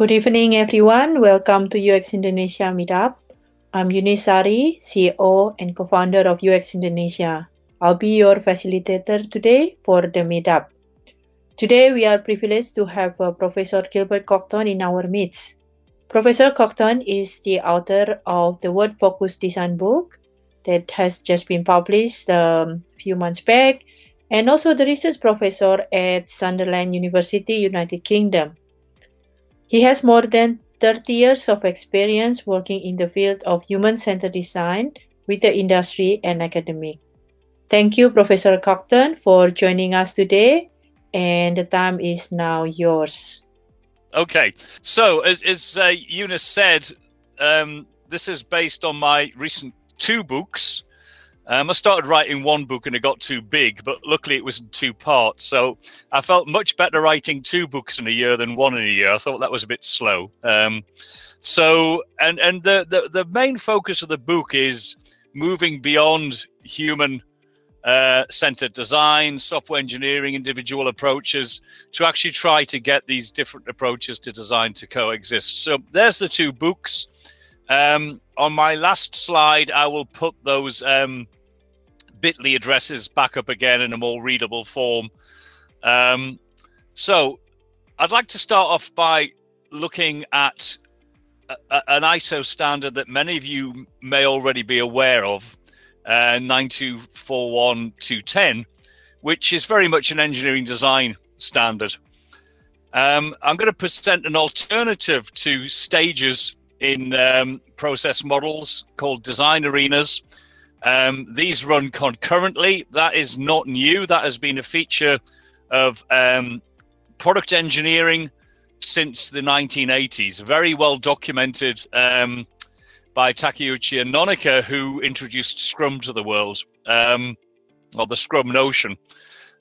Good evening, everyone. Welcome to UX Indonesia Meetup. I'm Yunisari, CEO and co-founder of UX Indonesia. I'll be your facilitator today for the meetup. Today, we are privileged to have uh, Professor Gilbert Cockton in our midst. Professor Cockton is the author of the Worth-Focused Design book that has just been published um, a few months back, and also the research professor at Sunderland University, United Kingdom. He has more than 30 years of experience working in the field of human-centered design with the industry and academic. Thank you, Professor Cockton, for joining us today, and the time is now yours. Okay, so as, as uh, Eunice said, um, this is based on my recent two books. Um, I started writing one book and it got too big, but luckily it was in two parts. So I felt much better writing two books in a year than one in a year. I thought that was a bit slow. Um, so and and the, the the main focus of the book is moving beyond human uh, centered design, software engineering, individual approaches to actually try to get these different approaches to design to coexist. So there's the two books. Um, on my last slide, I will put those um, bit.ly addresses back up again in a more readable form. Um, so I'd like to start off by looking at a, a, an ISO standard that many of you may already be aware of, uh, 9241210, which is very much an engineering design standard. Um, I'm going to present an alternative to stages in um, process models called design arenas. Um, these run concurrently. That is not new. That has been a feature of um, product engineering since the 1980s. Very well documented um, by Takeuchi and Nonaka, who introduced Scrum to the world, um, or the Scrum notion.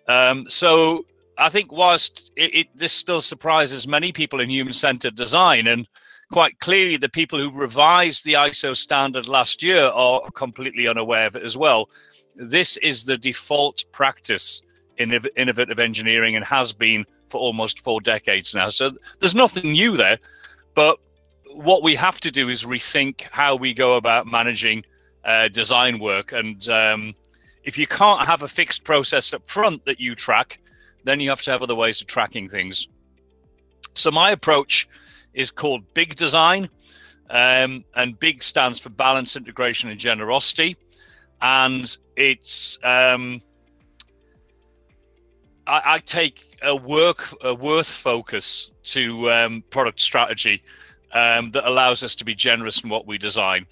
Um, so I think whilst it, it, this still surprises many people in human-centered design, and quite clearly the people who revised the ISO standard last year are completely unaware of it as well. This is the default practice in innovative engineering and has been for almost four decades now. So there's nothing new there, but what we have to do is rethink how we go about managing uh, design work. And um, if you can't have a fixed process up front that you track, then you have to have other ways of tracking things. So my approach is called Big Design. Um, and Big stands for balance, integration, and generosity. And it's um, I, I, take a work a worth focus to um, product strategy um, that allows us to be generous in what we design.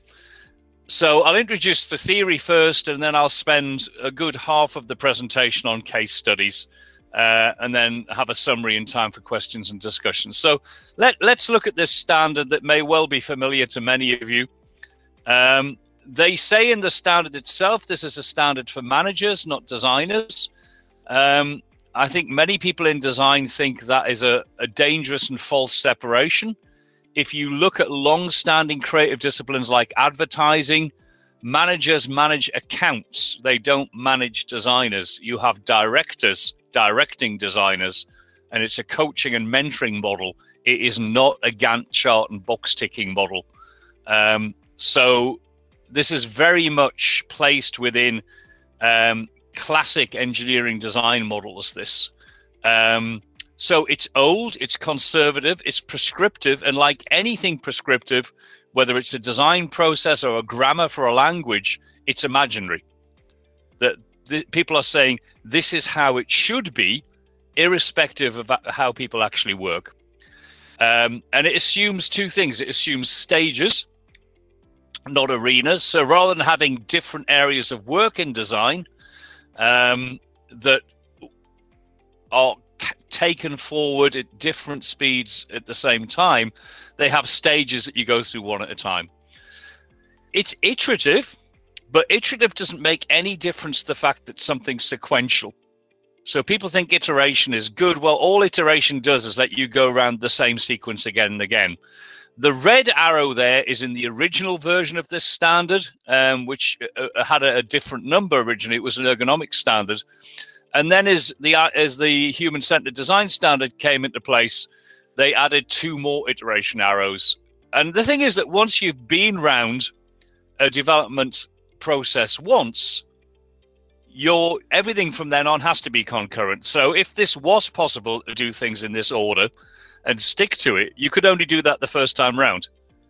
So I'll introduce the theory first, and then I'll spend a good half of the presentation on case studies uh, and then have a summary in time for questions and discussions. So let, let's look at this standard that may well be familiar to many of you. Um, they say in the standard itself, this is a standard for managers, not designers. Um, I think many people in design think that is a, a dangerous and false separation. If you look at long standing creative disciplines like advertising, managers manage accounts, they don't manage designers. You have directors directing designers, and it's a coaching and mentoring model. It is not a Gantt chart and box ticking model. Um, so this is very much placed within um, classic engineering design models. This. Um, so it's old, it's conservative, it's prescriptive, and like anything prescriptive, whether it's a design process or a grammar for a language, it's imaginary. That people are saying this is how it should be, irrespective of how people actually work. Um, and it assumes two things it assumes stages, not arenas. So rather than having different areas of work in design um, that are taken forward at different speeds at the same time, they have stages that you go through one at a time. It's iterative but iterative doesn't make any difference to the fact that something's sequential. So people think iteration is good. Well, all iteration does is let you go around the same sequence again and again. The red arrow there is in the original version of this standard, um, which uh, uh had a, a, different number originally. It was an ergonomic standard. And then as the, uh, as the human-centered design standard came into place, they added two more iteration arrows. And the thing is that once you've been round a development process once, your everything from then on has to be concurrent. So if this was possible to do things in this order and stick to it, you could only do that the first time round.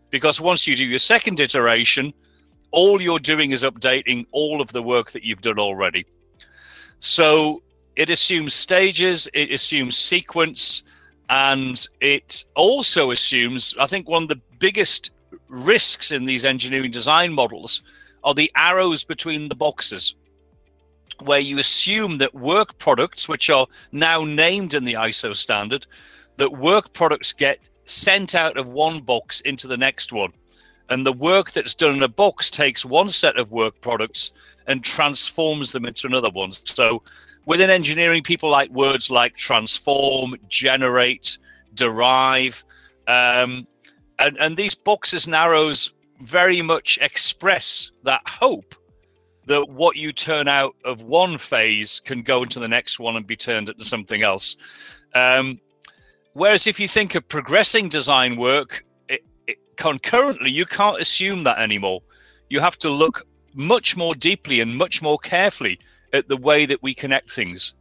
Because once you do your second iteration, all you're doing is updating all of the work that you've done already. So it assumes stages, it assumes sequence, and it also assumes, I think, one of the biggest risks in these engineering design models are the arrows between the boxes where you assume that work products, which are now named in the ISO standard, that work products get sent out of one box into the next one. And the work that's done in a box takes one set of work products and transforms them into another one. So within engineering, people like words like transform, generate, derive. Um, and, and these boxes and arrows very much express that hope that what you turn out of one phase can go into the next one and be turned into something else. Um, whereas if you think of progressing design work it, it, concurrently, you can't assume that anymore. You have to look much more deeply and much more carefully at the way that we connect things.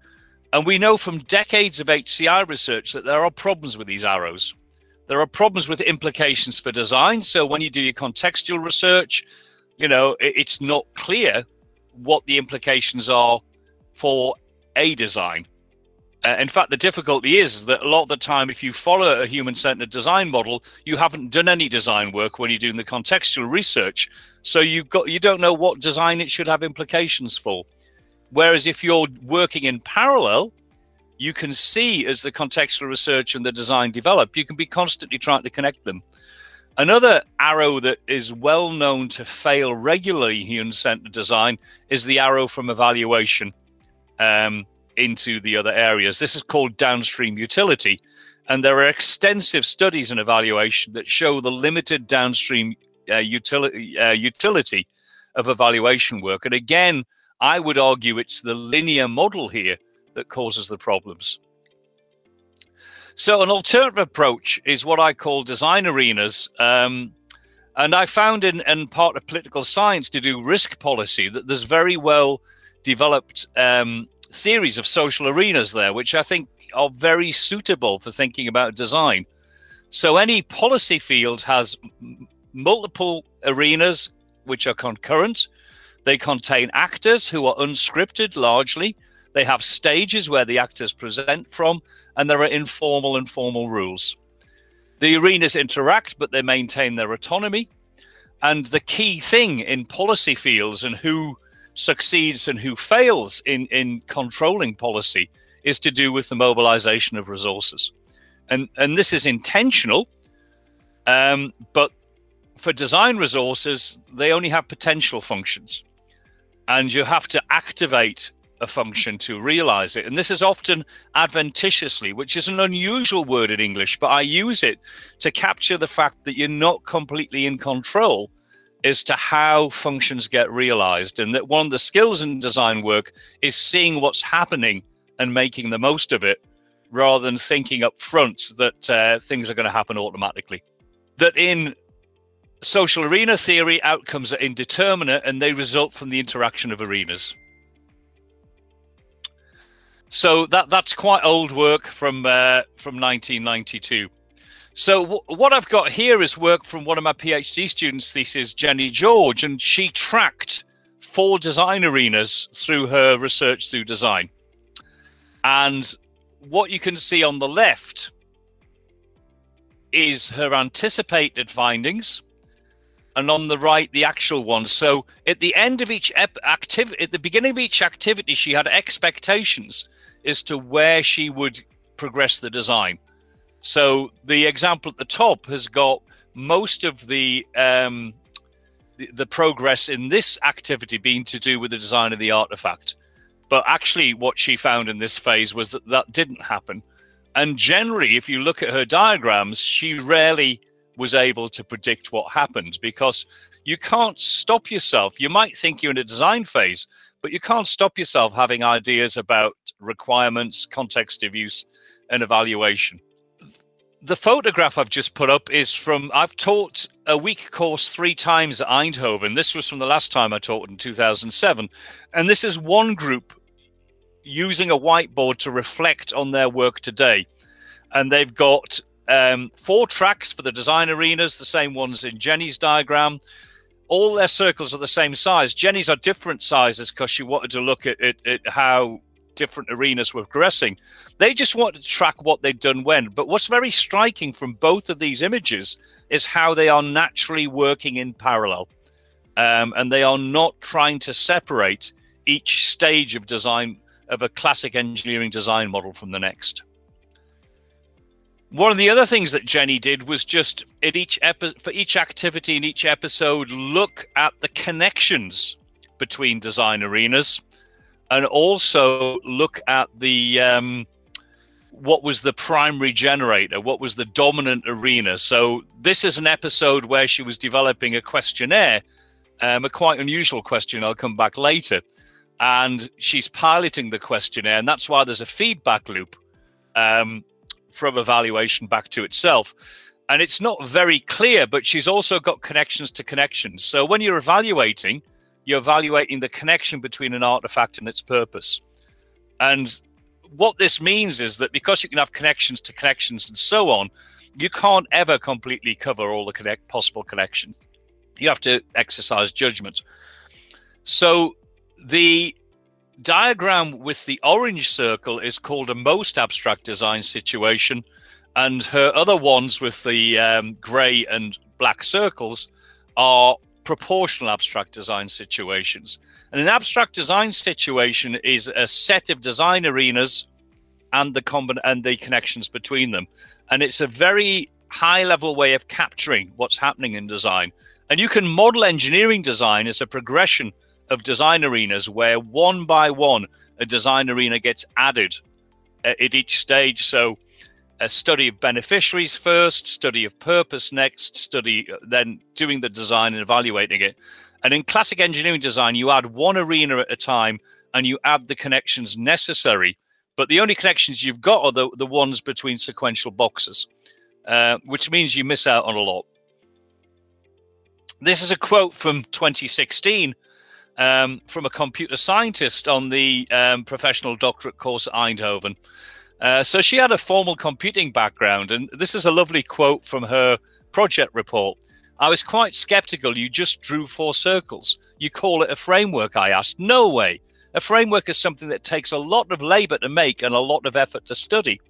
And we know from decades of HCI research that there are problems with these arrows. There are problems with implications for design. So when you do your contextual research, you know, it's not clear what the implications are for a design. Uh, in fact, the difficulty is that a lot of the time, if you follow a human centered design model, you haven't done any design work when you're doing the contextual research. So you've got you don't know what design it should have implications for. Whereas if you're working in parallel, you can see as the contextual research and the design develop, you can be constantly trying to connect them. Another arrow that is well known to fail regularly in human centered design is the arrow from evaluation um, into the other areas. This is called downstream utility. And there are extensive studies and evaluation that show the limited downstream uh, utility, uh, utility of evaluation work. And again, I would argue it's the linear model here that causes the problems. So, an alternative approach is what I call design arenas. Um, and I found in, in part of political science to do risk policy that there's very well developed um, theories of social arenas there, which I think are very suitable for thinking about design. So, any policy field has multiple arenas which are concurrent. They contain actors who are unscripted largely. They have stages where the actors present from, and there are informal and formal rules. The arenas interact, but they maintain their autonomy. And the key thing in policy fields and who succeeds and who fails in, in controlling policy is to do with the mobilization of resources. And, and this is intentional, um, but for design resources, they only have potential functions. And you have to activate a function to realize it. And this is often adventitiously, which is an unusual word in English, but I use it to capture the fact that you're not completely in control as to how functions get realized. And that one of the skills in design work is seeing what's happening and making the most of it rather than thinking up front that uh, things are going to happen automatically. That in social arena theory, outcomes are indeterminate and they result from the interaction of arenas. So that that's quite old work from uh, from 1992. So w- what I've got here is work from one of my PhD students' thesis, Jenny George, and she tracked four design arenas through her research through design. And what you can see on the left is her anticipated findings, and on the right the actual ones. So at the end of each ep- activity, at the beginning of each activity, she had expectations as to where she would progress the design. So the example at the top has got most of the um, the, the progress in this activity being to do with the design of the artifact. But actually, what she found in this phase was that that didn't happen. And generally, if you look at her diagrams, she rarely was able to predict what happened because you can't stop yourself. You might think you're in a design phase, but you can't stop yourself having ideas about requirements, context of use, and evaluation. the photograph I've just put up is from I've taught a week course three times at Eindhoven. This was from the last time I taught in 2007. And this is one group using a whiteboard to reflect on their work today. And they've got um, four tracks for the design arenas, the same ones in Jenny's diagram. All their circles are the same size. Jenny's are different sizes because she wanted to look at, at, at how different arenas were progressing. They just wanted to track what they'd done when. But what's very striking from both of these images is how they are naturally working in parallel. Um, and they are not trying to separate each stage of design of a classic engineering design model from the next. One of the other things that Jenny did was just at each epi- for each activity in each episode look at the connections between design arenas and also look at the um, what was the primary generator, what was the dominant arena. So this is an episode where she was developing a questionnaire, um, a quite unusual question. I'll come back later, and she's piloting the questionnaire, and that's why there's a feedback loop um, from evaluation back to itself. And it's not very clear, but she's also got connections to connections. So when you're evaluating, you're evaluating the connection between an artifact and its purpose. And what this means is that because you can have connections to connections and so on, you can't ever completely cover all the connect possible connections. You have to exercise judgment. So the diagram with the orange circle is called a most abstract design situation, and her other ones with the um, gray and black circles are proportional abstract design situations. And an abstract design situation is a set of design arenas and the and the connections between them. And it's a very high level way of capturing what's happening in design. And you can model engineering design as a progression of design arenas where one by one a design arena gets added uh, at each stage. So a study of beneficiaries first, study of purpose next, study uh, then doing the design and evaluating it. And in classic engineering design, you add one arena at a time and you add the connections necessary. But the only connections you've got are the, the ones between sequential boxes, uh, which means you miss out on a lot. This is a quote from 2016 um, from a computer scientist on the um, professional doctorate course at Eindhoven. Uh, so she had a formal computing background, and this is a lovely quote from her project report. I was quite skeptical. You just drew four circles. You call it a framework, I asked. No way. A framework is something that takes a lot of labor to make and a lot of effort to study.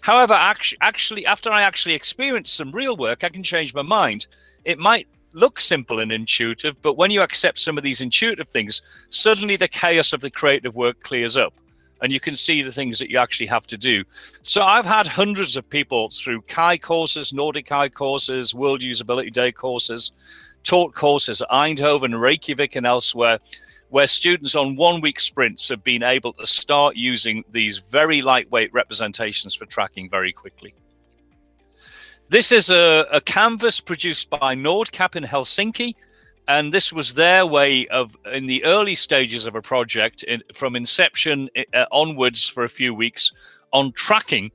However, actually, after I actually experienced some real work, I can change my mind. It might look simple and intuitive, but when you accept some of these intuitive things, suddenly the chaos of the creative work clears up and you can see the things that you actually have to do. So I've had hundreds of people through CHI courses, Nordic CHI courses, World Usability Day courses, taught courses at Eindhoven, Reykjavik, and elsewhere, where students on one week sprints have been able to start using these very lightweight representations for tracking very quickly. This is a, a canvas produced by Nordcap in Helsinki and this was their way of in the early stages of a project in, from inception uh, onwards for a few weeks on tracking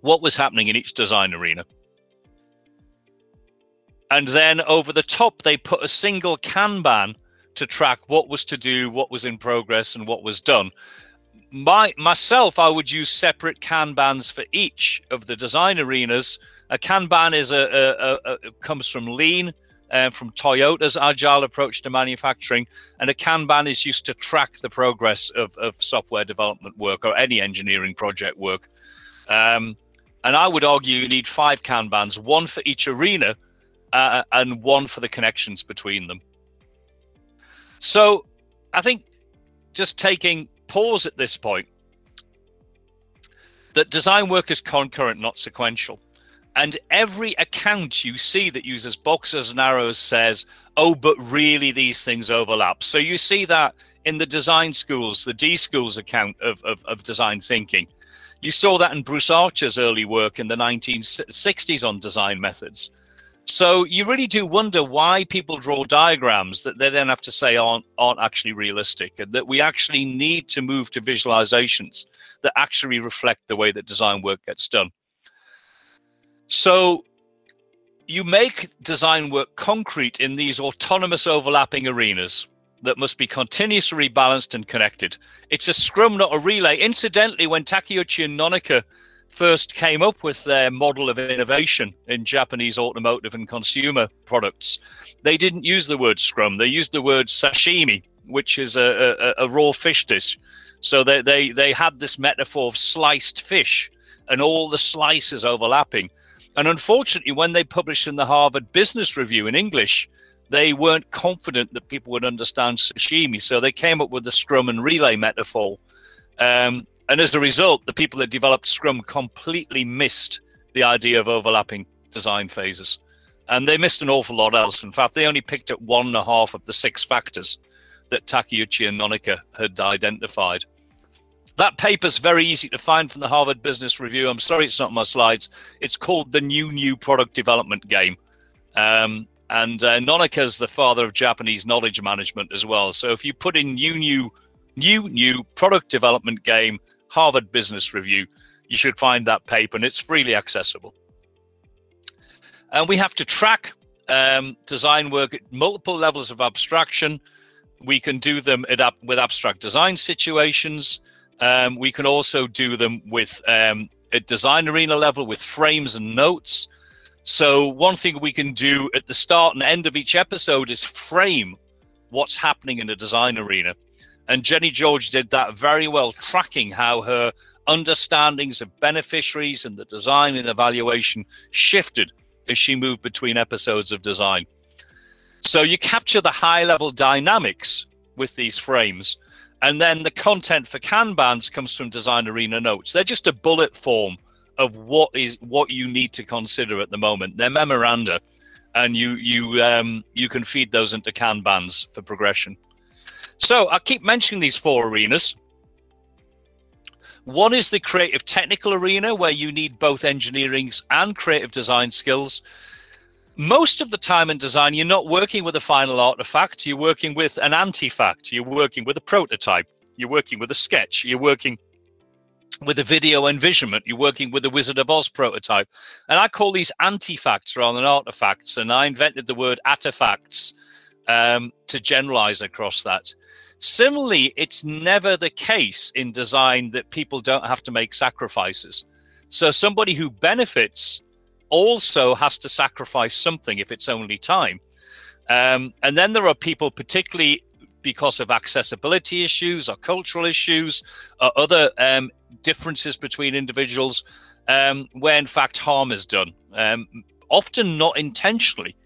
what was happening in each design arena. And then over the top they put a single kanban to track what was to do what was in progress and what was done. My myself i would use separate kanbans for each of the design arenas. A kanban is a, a, a, a comes from lean um, from Toyota's agile approach to manufacturing. And a Kanban is used to track the progress of, of software development work or any engineering project work. Um, and I would argue you need five Kanbans, one for each arena uh, and one for the connections between them. So I think just taking pause at this point, that design work is concurrent, not sequential. And every account you see that uses boxes and arrows says, oh, but really these things overlap. So you see that in the design schools, the D schools account of, of, of design thinking. You saw that in Bruce Archer's early work in the 1960s on design methods. So you really do wonder why people draw diagrams that they then have to say aren't, aren't actually realistic, and that we actually need to move to visualizations that actually reflect the way that design work gets done. So you make design work concrete in these autonomous overlapping arenas that must be continuously rebalanced and connected. It's a scrum, not a relay. Incidentally, when Takeuchi and Nonaka first came up with their model of innovation in Japanese automotive and consumer products, they didn't use the word scrum. They used the word sashimi, which is a, a, a raw fish dish. So they, they, they had this metaphor of sliced fish and all the slices overlapping. And unfortunately, when they published in the Harvard Business Review in English, they weren't confident that people would understand sashimi. So they came up with the scrum and relay metaphor. Um, and as a result, the people that developed Scrum completely missed the idea of overlapping design phases. And they missed an awful lot else. In fact, they only picked up one and a half of the six factors that Takeuchi and Nonaka had identified. That paper's very easy to find from the Harvard Business Review. I'm sorry it's not my slides. It's called The New New Product Development Game. Um, and uh, Nonaka's the father of Japanese knowledge management as well. So if you put in new, new, new, new product development game, Harvard Business Review. You should find that paper, and it's freely accessible. And we have to track um, design work at multiple levels of abstraction. We can do them with abstract design situations. Um, we can also do them with um, design arena level with frames and notes. So one thing we can do at the start and end of each episode is frame what's happening in the design arena. And Jenny George did that very well, tracking how her understandings of beneficiaries and the design and evaluation shifted as she moved between episodes of design. So you capture the high level dynamics with these frames. And then the content for Kanbans comes from Design Arena Notes. They're just a bullet form of what is what you need to consider at the moment. They're memoranda, and you you um, you can feed those into Kanbans for progression. So I keep mentioning these four arenas. One is the creative technical arena where you need both engineering and creative design skills. Most of the time in design, you're not working with a final artifact, you're working with an antifact, you're working with a prototype, you're working with a sketch, you're working with a video envisionment, you're working with the Wizard of Oz prototype. And I call these antifacts rather than artifacts. And I invented the word artifacts um, to generalize across that. Similarly, it's never the case in design that people don't have to make sacrifices. So somebody who benefits also has to sacrifice something if it's only time. Um, and then there are people, particularly because of accessibility issues or cultural issues or other um, differences between individuals, um, where in fact harm is done, um, often not intentionally.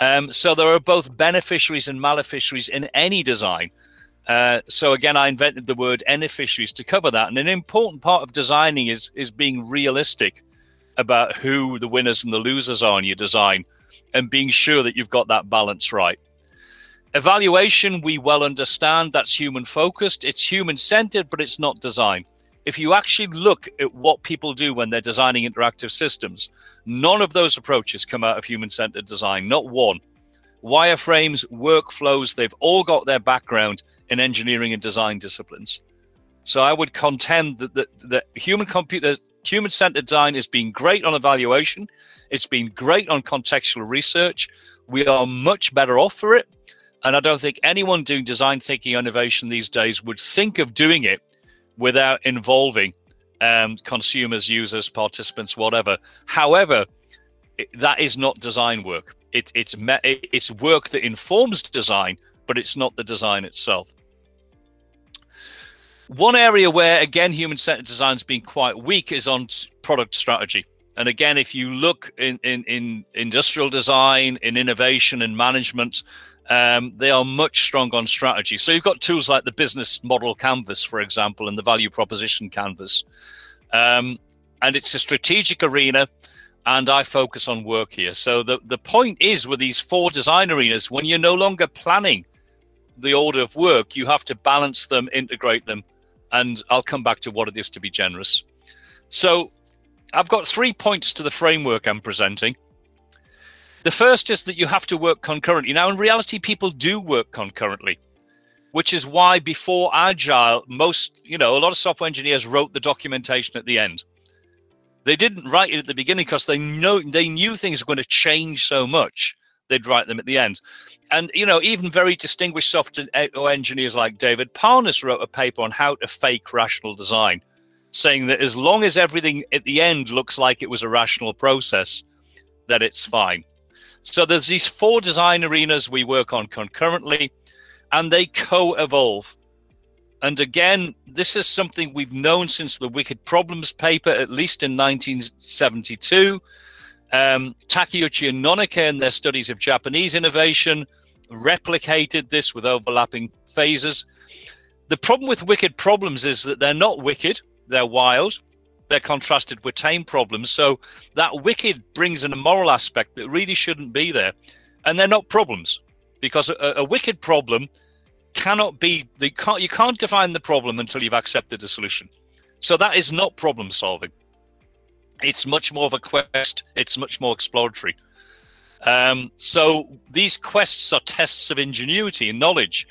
Um, so there are both beneficiaries and maleficiaries in any design. Uh, so again, I invented the word beneficiaries to cover that. And an important part of designing is is being realistic about who the winners and the losers are in your design, and being sure that you've got that balance right. Evaluation, we well understand that's human focused. It's human centered, but it's not design if you actually look at what people do when they're designing interactive systems, none of those approaches come out of human centered design, not one. Wireframes, workflows, they've all got their background in engineering and design disciplines. So I would contend that the, the human computer human centered design has been great on evaluation, it's been great on contextual research. We are much better off for it. And I don't think anyone doing design thinking innovation these days would think of doing it without involving um, consumers, users, participants, whatever. However, that is not design work. It, it's it's work that informs design, but it's not the design itself. One area where, again, human centered design has been quite weak is on product strategy. And again, if you look in, in, in industrial design, in innovation and management, um, they are much stronger on strategy. So you've got tools like the business model canvas, for example, and the value proposition canvas. Um, and it's a strategic arena, and I focus on work here. So the, the point is with these four design arenas, when you're no longer planning the order of work, you have to balance them, integrate them, and I'll come back to what it is to be generous. So I've got three points to the framework I'm presenting. The first is that you have to work concurrently. Now, in reality, people do work concurrently, which is why before Agile, most, you know, a lot of software engineers wrote the documentation at the end. They didn't write it at the beginning because they know they knew things were going to change so much. They'd write them at the end. And you know, even very distinguished software eh, engineers like David Parnas wrote a paper on how to fake rational design, saying that as long as everything at the end looks like it was a rational process, that it's fine. So there's these four design arenas we work on concurrently, and they co-evolve. And again, this is something we've known since the Wicked Problems paper, at least in 1972. Um, Takeuchi and Nonaka in their studies of Japanese innovation replicated this with overlapping phases. The problem with wicked problems is that they're not wicked, they're wild. They're contrasted with tame problems. So that wicked brings in a moral aspect that really shouldn't be there. And they're not problems because a, a wicked problem cannot be, they can't, you can't define the problem until you've accepted the solution. So that is not problem solving. It's much more of a quest. It's much more exploratory. Um, so these quests are tests of ingenuity and knowledge.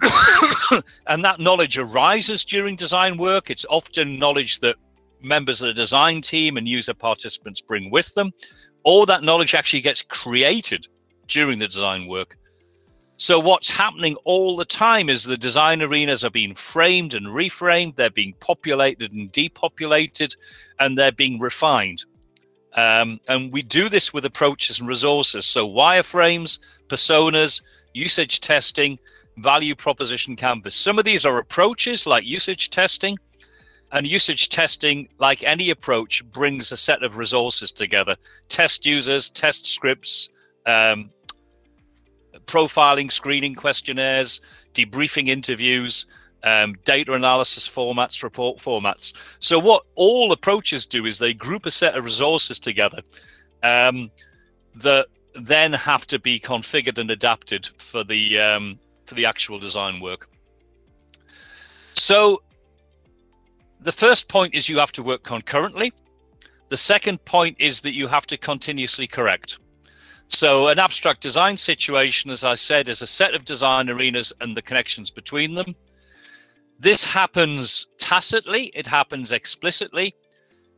and that knowledge arises during design work. It's often knowledge that members of the design team and user participants bring with them, or that knowledge actually gets created during the design work. So, what's happening all the time is the design arenas are being framed and reframed, they're being populated and depopulated, and they're being refined. Um, and we do this with approaches and resources. So, wireframes, personas, usage testing, value proposition canvas. Some of these are approaches like usage testing. And usage testing, like any approach, brings a set of resources together test users, test scripts, um, profiling, screening questionnaires, debriefing interviews, um, data analysis formats, report formats. So, what all approaches do is they group a set of resources together um, that then have to be configured and adapted for the um, for the actual design work. So, the first point is you have to work concurrently. The second point is that you have to continuously correct. So, an abstract design situation, as I said, is a set of design arenas and the connections between them. This happens tacitly, it happens explicitly.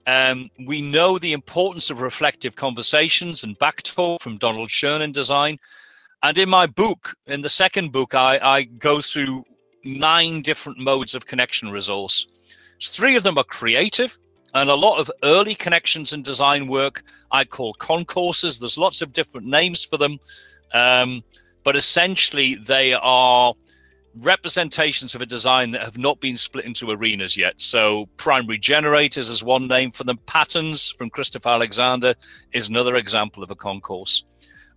Um, we know the importance of reflective conversations and backtalk from Donald Schoen in design. And in my book, in the second book, I, I go through nine different modes of connection resource. Three of them are creative, and a lot of early connections and design work I call concourses. There's lots of different names for them, um, but essentially they are representations of a design that have not been split into arenas yet. So primary generators is one name for them. Patterns from Christopher Alexander is another example of a concourse.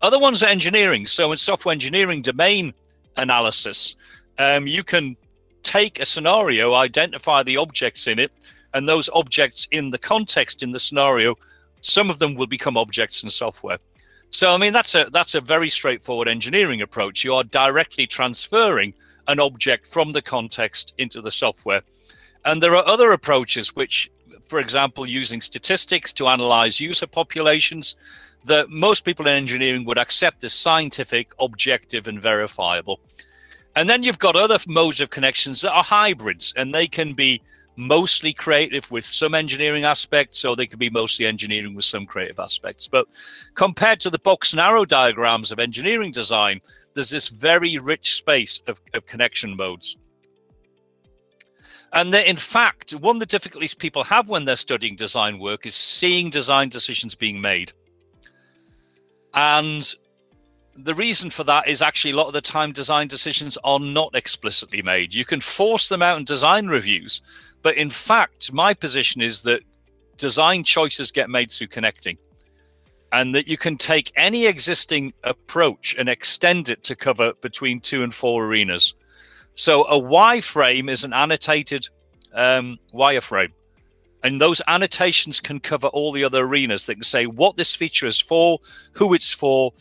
Other ones are engineering. So in software engineering domain analysis, um, you can take a scenario, identify the objects in it, and those objects in the context in the scenario, some of them will become objects in software. So I mean that's a that's a very straightforward engineering approach. You are directly transferring an object from the context into the software. And there are other approaches which, for example, using statistics to analyze user populations that most people in engineering would accept as scientific, objective, and verifiable. And then you've got other modes of connections that are hybrids, and they can be mostly creative with some engineering aspects, or they could be mostly engineering with some creative aspects. But compared to the box and arrow diagrams of engineering design, there's this very rich space of, of connection modes. And that, in fact, one of the difficulties people have when they're studying design work is seeing design decisions being made. And the reason for that is actually a lot of the time design decisions are not explicitly made. You can force them out in design reviews, but in fact, my position is that design choices get made through connecting and that you can take any existing approach and extend it to cover between two and four arenas. So a Y-frame is an annotated um, wireframe. And those annotations can cover all the other arenas. They can say what this feature is for, who it's for,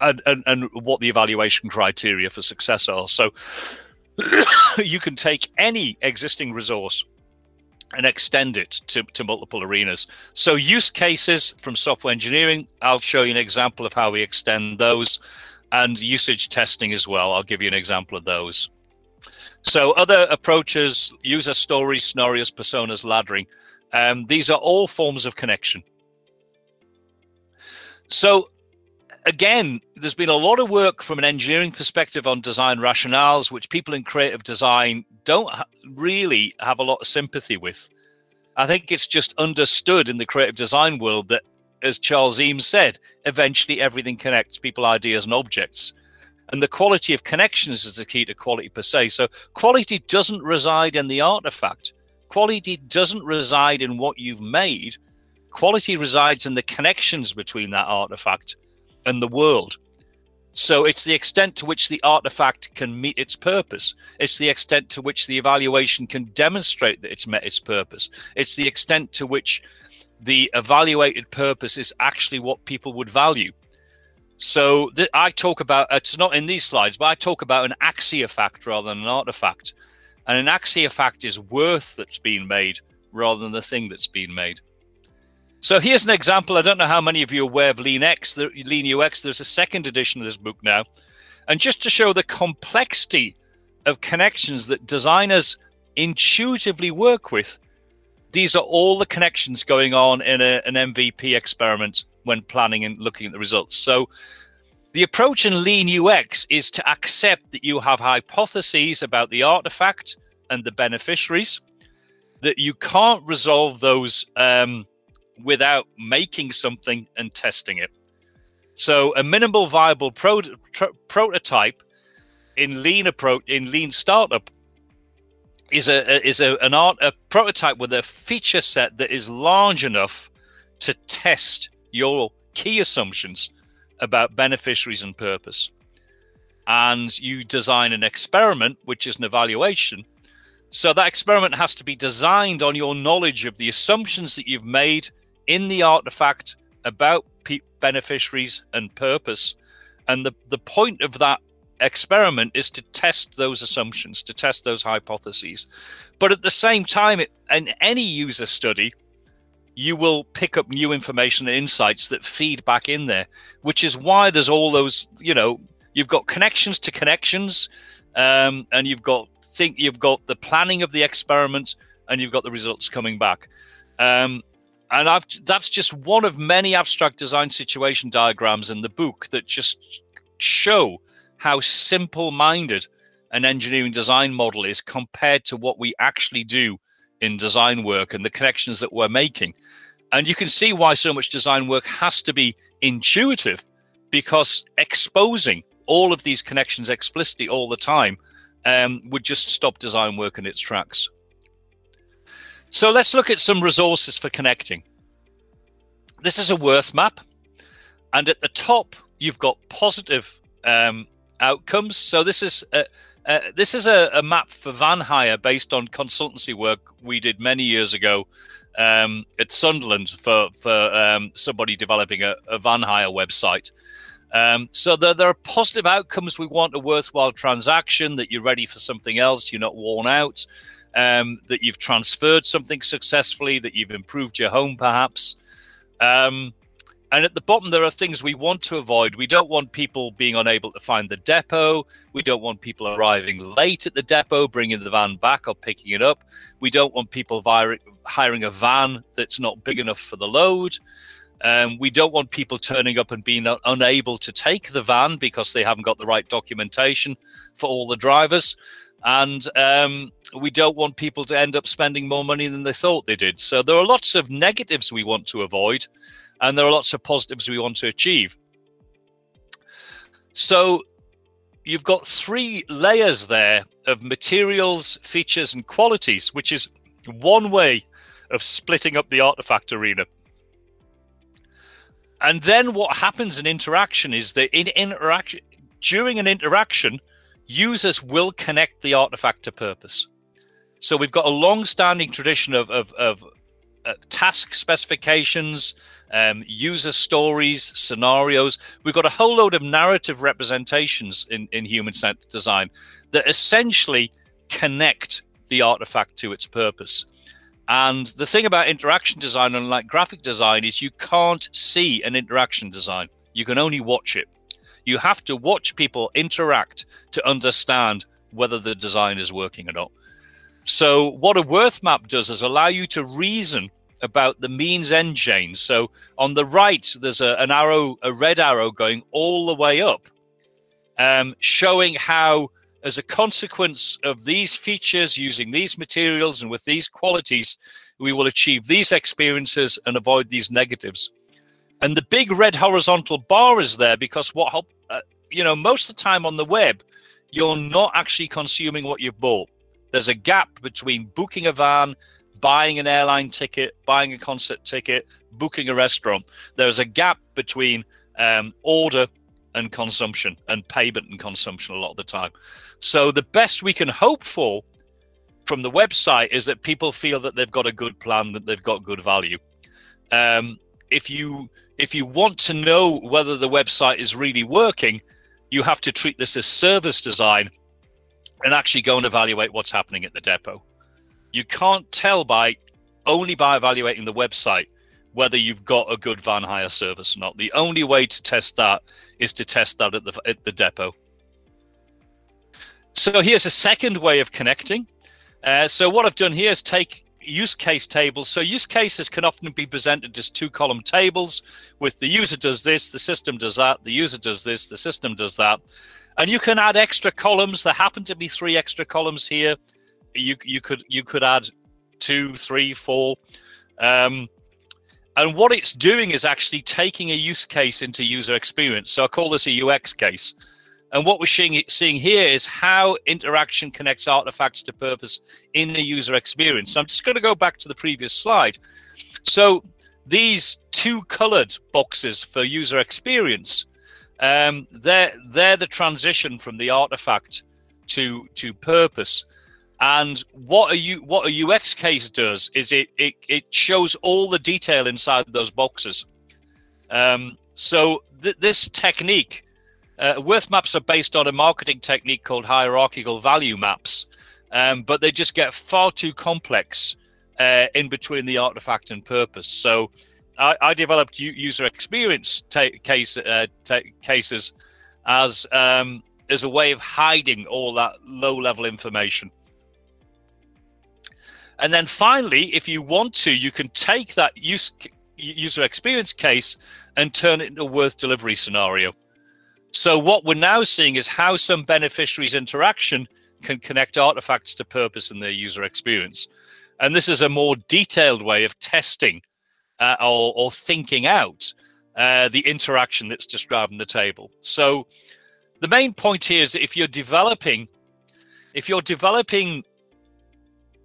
and, and, and what the evaluation criteria for success are. So you can take any existing resource and extend it to, to multiple arenas. So use cases from software engineering, I'll show you an example of how we extend those and usage testing as well. I'll give you an example of those. So other approaches, user stories, scenarios, personas, laddering. Um, these are all forms of connection. So, again, there's been a lot of work from an engineering perspective on design rationales, which people in creative design don't ha- really have a lot of sympathy with. I think it's just understood in the creative design world that, as Charles Eames said, eventually everything connects people, ideas, and objects. And the quality of connections is the key to quality per se. So, quality doesn't reside in the artifact, quality doesn't reside in what you've made. Quality resides in the connections between that artifact and the world. So it's the extent to which the artifact can meet its purpose. It's the extent to which the evaluation can demonstrate that it's met its purpose. It's the extent to which the evaluated purpose is actually what people would value. So th- I talk about it's not in these slides, but I talk about an axiofact rather than an artifact. And an axiofact is worth that's been made rather than the thing that's been made. So here's an example. I don't know how many of you are aware of Lean UX, the Lean UX. There's a second edition of this book now. And just to show the complexity of connections that designers intuitively work with, these are all the connections going on in a, an MVP experiment when planning and looking at the results. So the approach in Lean UX is to accept that you have hypotheses about the artifact and the beneficiaries, that you can't resolve those um, without making something and testing it. So a minimal viable pro- prototype in lean approach in lean startup is a, is a, an art a prototype with a feature set that is large enough to test your key assumptions about beneficiaries and purpose. And you design an experiment, which is an evaluation. So that experiment has to be designed on your knowledge of the assumptions that you've made in the artifact about pe- beneficiaries and purpose. And the, the point of that experiment is to test those assumptions, to test those hypotheses. But at the same time, in any user study, you will pick up new information and insights that feed back in there, which is why there's all those, you know, you've got connections to connections, um, and you've got think you've got the planning of the experiment, and you've got the results coming back. Um, and I've that's just one of many abstract design situation diagrams in the book that just show how simple-minded an engineering design model is compared to what we actually do in design work and the connections that we're making. And you can see why so much design work has to be intuitive because exposing all of these connections explicitly all the time um, would just stop design work in its tracks. So let's look at some resources for connecting. This is a worth map. And at the top, you've got positive um, outcomes. So this is a, uh, this is a, a, map for van hire based on consultancy work we did many years ago um, at Sunderland for for um, somebody developing a, a, van hire website. Um, so there, there are positive outcomes. We want a worthwhile transaction that you're ready for something else. You're not worn out um, that you've transferred something successfully, that you've improved your home, perhaps. Um, and at the bottom, there are things we want to avoid. We don't want people being unable to find the depot. We don't want people arriving late at the depot, bringing the van back or picking it up. We don't want people hiring a van that's not big enough for the load. Um, we don't want people turning up and being unable to take the van because they haven't got the right documentation for all the drivers and um, we don't want people to end up spending more money than they thought they did. So there are lots of negatives we want to avoid, and there are lots of positives we want to achieve. So you've got three layers there of materials, features, and qualities, which is one way of splitting up the artifact arena. And then what happens in interaction is that in interaction during an interaction, users will connect the artifact to purpose. So we've got a long-standing tradition of, of, of uh, task specifications, um, user stories, scenarios. We've got a whole load of narrative representations in, in human-centered design that essentially connect the artifact to its purpose. And the thing about interaction design, unlike graphic design, is you can't see an interaction design. You can only watch it. You have to watch people interact to understand whether the design is working or not. So what a worth map does is allow you to reason about the means end chain. So on the right, there's a, an arrow, a red arrow going all the way up, um, showing how, as a consequence of these features, using these materials and with these qualities, we will achieve these experiences and avoid these negatives. And the big red horizontal bar is there because what, uh, you know, most of the time on the web, you're not actually consuming what you've bought. There's a gap between booking a van buying an airline ticket, buying a concert ticket, booking a restaurant. There's a gap between um, order and consumption and payment and consumption a lot of the time. So the best we can hope for from the website is that people feel that they've got a good plan, that they've got good value. Um, if you if you want to know whether the website is really working, you have to treat this as service design and actually go and evaluate what's happening at the depot. You can't tell by only by evaluating the website whether you've got a good van hire service or not. The only way to test that is to test that at the at the depot. So here's a second way of connecting. Uh, so what I've done here is take use case tables. So use cases can often be presented as two column tables with the user does this, the system does that, the user does this, the system does that. And you can add extra columns. There happen to be three extra columns here you you could you could add two, three, four. Um, and what it's doing is actually taking a use case into user experience. So I call this a UX case. And what we're seeing, seeing here is how interaction connects artifacts to purpose in the user experience. So I'm just going to go back to the previous slide. So these two colored boxes for user experience, um, they're, they're the transition from the artifact to, to purpose. And what a U, what a UX case does is it it, it shows all the detail inside those boxes. Um, so th- this technique, uh, worth maps are based on a marketing technique called hierarchical value maps, um, but they just get far too complex uh, in between the artifact and purpose. So I, I developed user experience ta- case uh, ta- cases as um, as a way of hiding all that low level information. And then finally, if you want to, you can take that use, user experience case and turn it into a worth delivery scenario. So what we're now seeing is how some beneficiaries interaction can connect artifacts to purpose in their user experience. And this is a more detailed way of testing uh, or, or, thinking out uh, the interaction that's described in the table. So the main point here is that if you're developing, if you're developing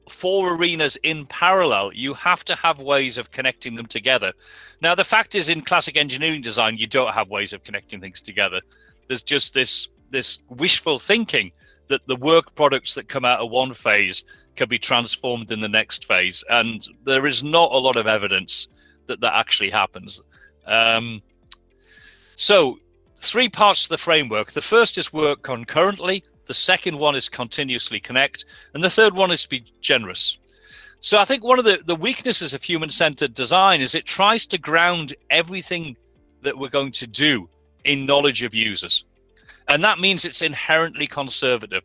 four arenas in parallel, you have to have ways of connecting them together. Now, the fact is, in classic engineering design, you don't have ways of connecting things together. There's just this this wishful thinking that the work products that come out of one phase can be transformed in the next phase, and there is not a lot of evidence that that actually happens. Um, so, three parts to the framework. The first is work concurrently. The second one is continuously connect. And the third one is be generous. So I think one of the, the weaknesses of human centered design is it tries to ground everything that we're going to do in knowledge of users. And that means it's inherently conservative.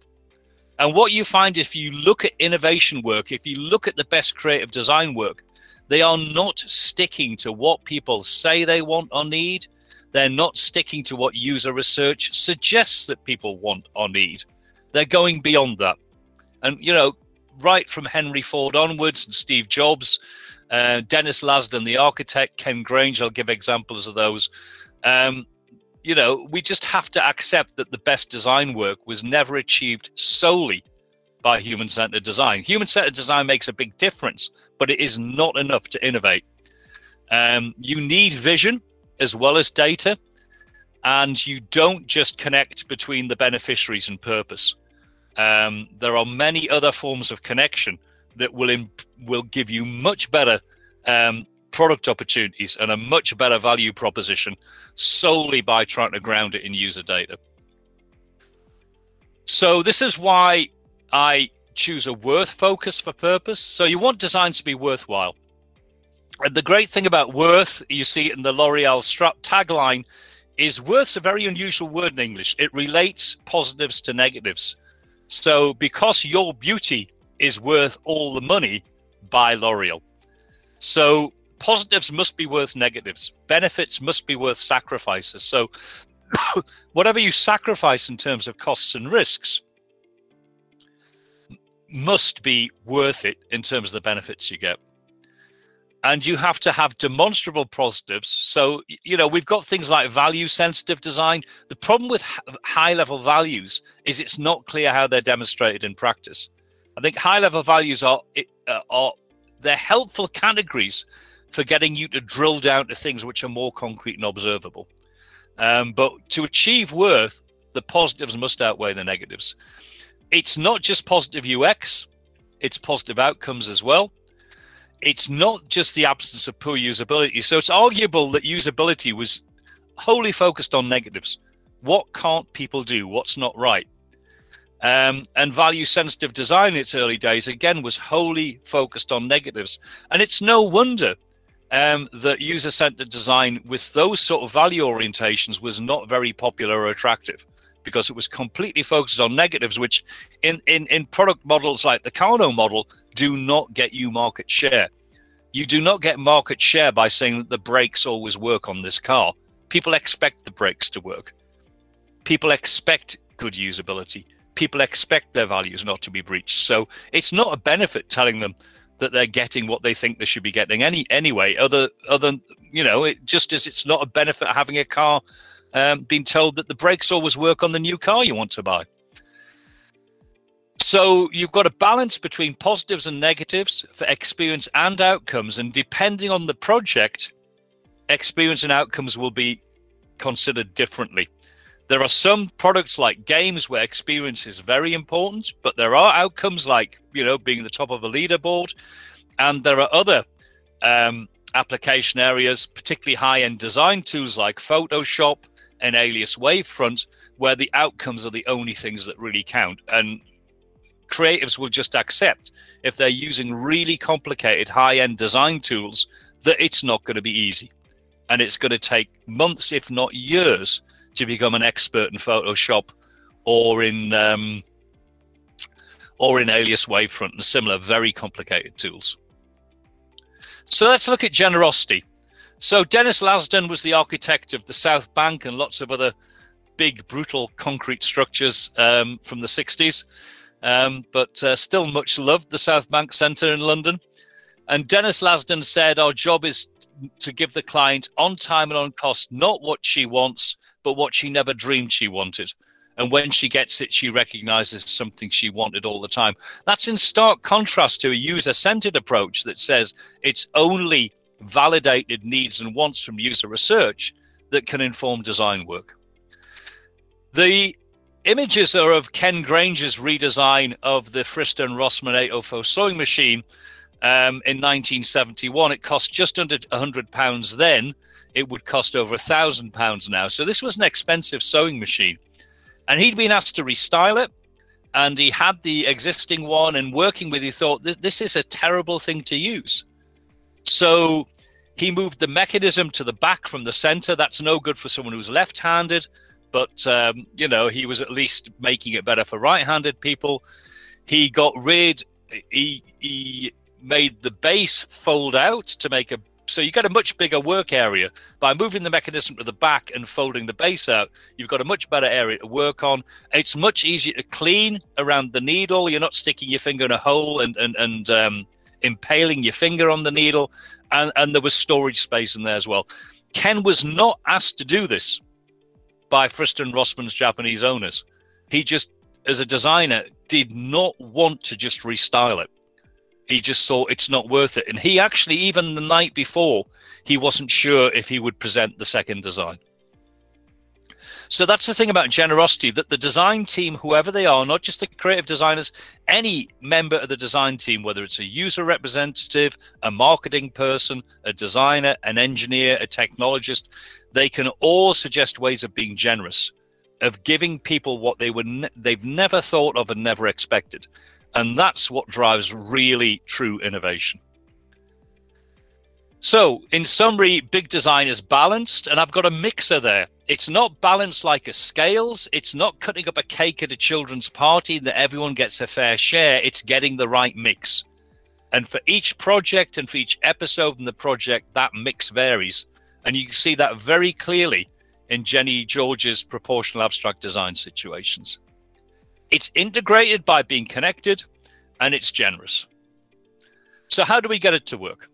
And what you find if you look at innovation work, if you look at the best creative design work, they are not sticking to what people say they want or need. They're not sticking to what user research suggests that people want or need. They're going beyond that. And, you know, right from Henry Ford onwards and Steve Jobs, uh, Dennis Lasdun, the architect, Ken Grange, I'll give examples of those. Um, you know, we just have to accept that the best design work was never achieved solely by human centered design. Human centered design makes a big difference, but it is not enough to innovate. Um, you need vision as well as data, and you don't just connect between the beneficiaries and purpose. Um, there are many other forms of connection that will imp- will give you much better um, product opportunities and a much better value proposition solely by trying to ground it in user data. So this is why I choose a worth focus for purpose. So you want designs to be worthwhile. And the great thing about worth, you see in the L'Oreal strap tagline, is worth's a very unusual word in English. It relates positives to negatives. So, because your beauty is worth all the money by L'Oreal. So positives must be worth negatives. Benefits must be worth sacrifices. So whatever you sacrifice in terms of costs and risks must be worth it in terms of the benefits you get and you have to have demonstrable positives. So, you know, we've got things like value sensitive design. The problem with high level values is it's not clear how they're demonstrated in practice. I think high level values are, uh, are they're helpful categories for getting you to drill down to things which are more concrete and observable. Um, but to achieve worth, the positives must outweigh the negatives. It's not just positive UX, it's positive outcomes as well it's not just the absence of poor usability. So it's arguable that usability was wholly focused on negatives. What can't people do? What's not right? Um, and value sensitive design in its early days, again, was wholly focused on negatives. And it's no wonder um, that user centered design with those sort of value orientations was not very popular or attractive because it was completely focused on negatives, which in, in, in product models like the Kano model do not get you market share. You do not get market share by saying that the brakes always work on this car. People expect the brakes to work. People expect good usability. People expect their values not to be breached. So it's not a benefit telling them that they're getting what they think they should be getting any anyway. Other other you know, it, just as it's not a benefit having a car um, being told that the brakes always work on the new car you want to buy. So you've got a balance between positives and negatives for experience and outcomes. And depending on the project, experience and outcomes will be considered differently. There are some products like games where experience is very important, but there are outcomes like, you know, being the top of a leaderboard. And there are other um, application areas, particularly high end design tools like Photoshop and Alias Wavefront, where the outcomes are the only things that really count. And creatives will just accept if they're using really complicated high end design tools that it's not going to be easy. And it's going to take months, if not years, to become an expert in Photoshop or in um, or in Alias Wavefront and similar very complicated tools. So let's look at generosity. So Dennis Lasdun was the architect of the South Bank and lots of other big, brutal concrete structures um, from the 60s um, but uh, still much loved the South Bank Centre in London. And Dennis Lasdun said, Our job is to give the client on time and on cost not what she wants, but what she never dreamed she wanted. And when she gets it, she recognizes something she wanted all the time. That's in stark contrast to a user centered approach that says it's only validated needs and wants from user research that can inform design work. The Images are of Ken Grange's redesign of the Frister and Rossmann 804 sewing machine um, in 1971. It cost just under £100 then. It would cost over £1,000 now. So this was an expensive sewing machine. And he'd been asked to restyle it. And he had the existing one and working with, he thought, this, this is a terrible thing to use. So he moved the mechanism to the back from the center. That's no good for someone who's left handed but um, you know he was at least making it better for right-handed people. He got rid. He he made the base fold out to make a so you get a much bigger work area by moving the mechanism to the back and folding the base out. You've got a much better area to work on. It's much easier to clean around the needle. You're not sticking your finger in a hole and and and um, impaling your finger on the needle. And and there was storage space in there as well. Ken was not asked to do this by Frister Rossmann's Japanese owners. He just, as a designer, did not want to just restyle it. He just thought it's not worth it. And he actually, even the night before, he wasn't sure if he would present the second design. So that's the thing about generosity that the design team, whoever they are, not just the creative designers, any member of the design team, whether it's a user representative, a marketing person, a designer, an engineer, a technologist, they can all suggest ways of being generous, of giving people what they were ne- they've never thought of and never expected. And that's what drives really true innovation. So, in summary, big design is balanced, and I've got a mixer there. It's not balanced like a scales. It's not cutting up a cake at a children's party that everyone gets a fair share. It's getting the right mix. And for each project and for each episode in the project, that mix varies. And you can see that very clearly in Jenny George's proportional abstract design situations. It's integrated by being connected and it's generous. So, how do we get it to work?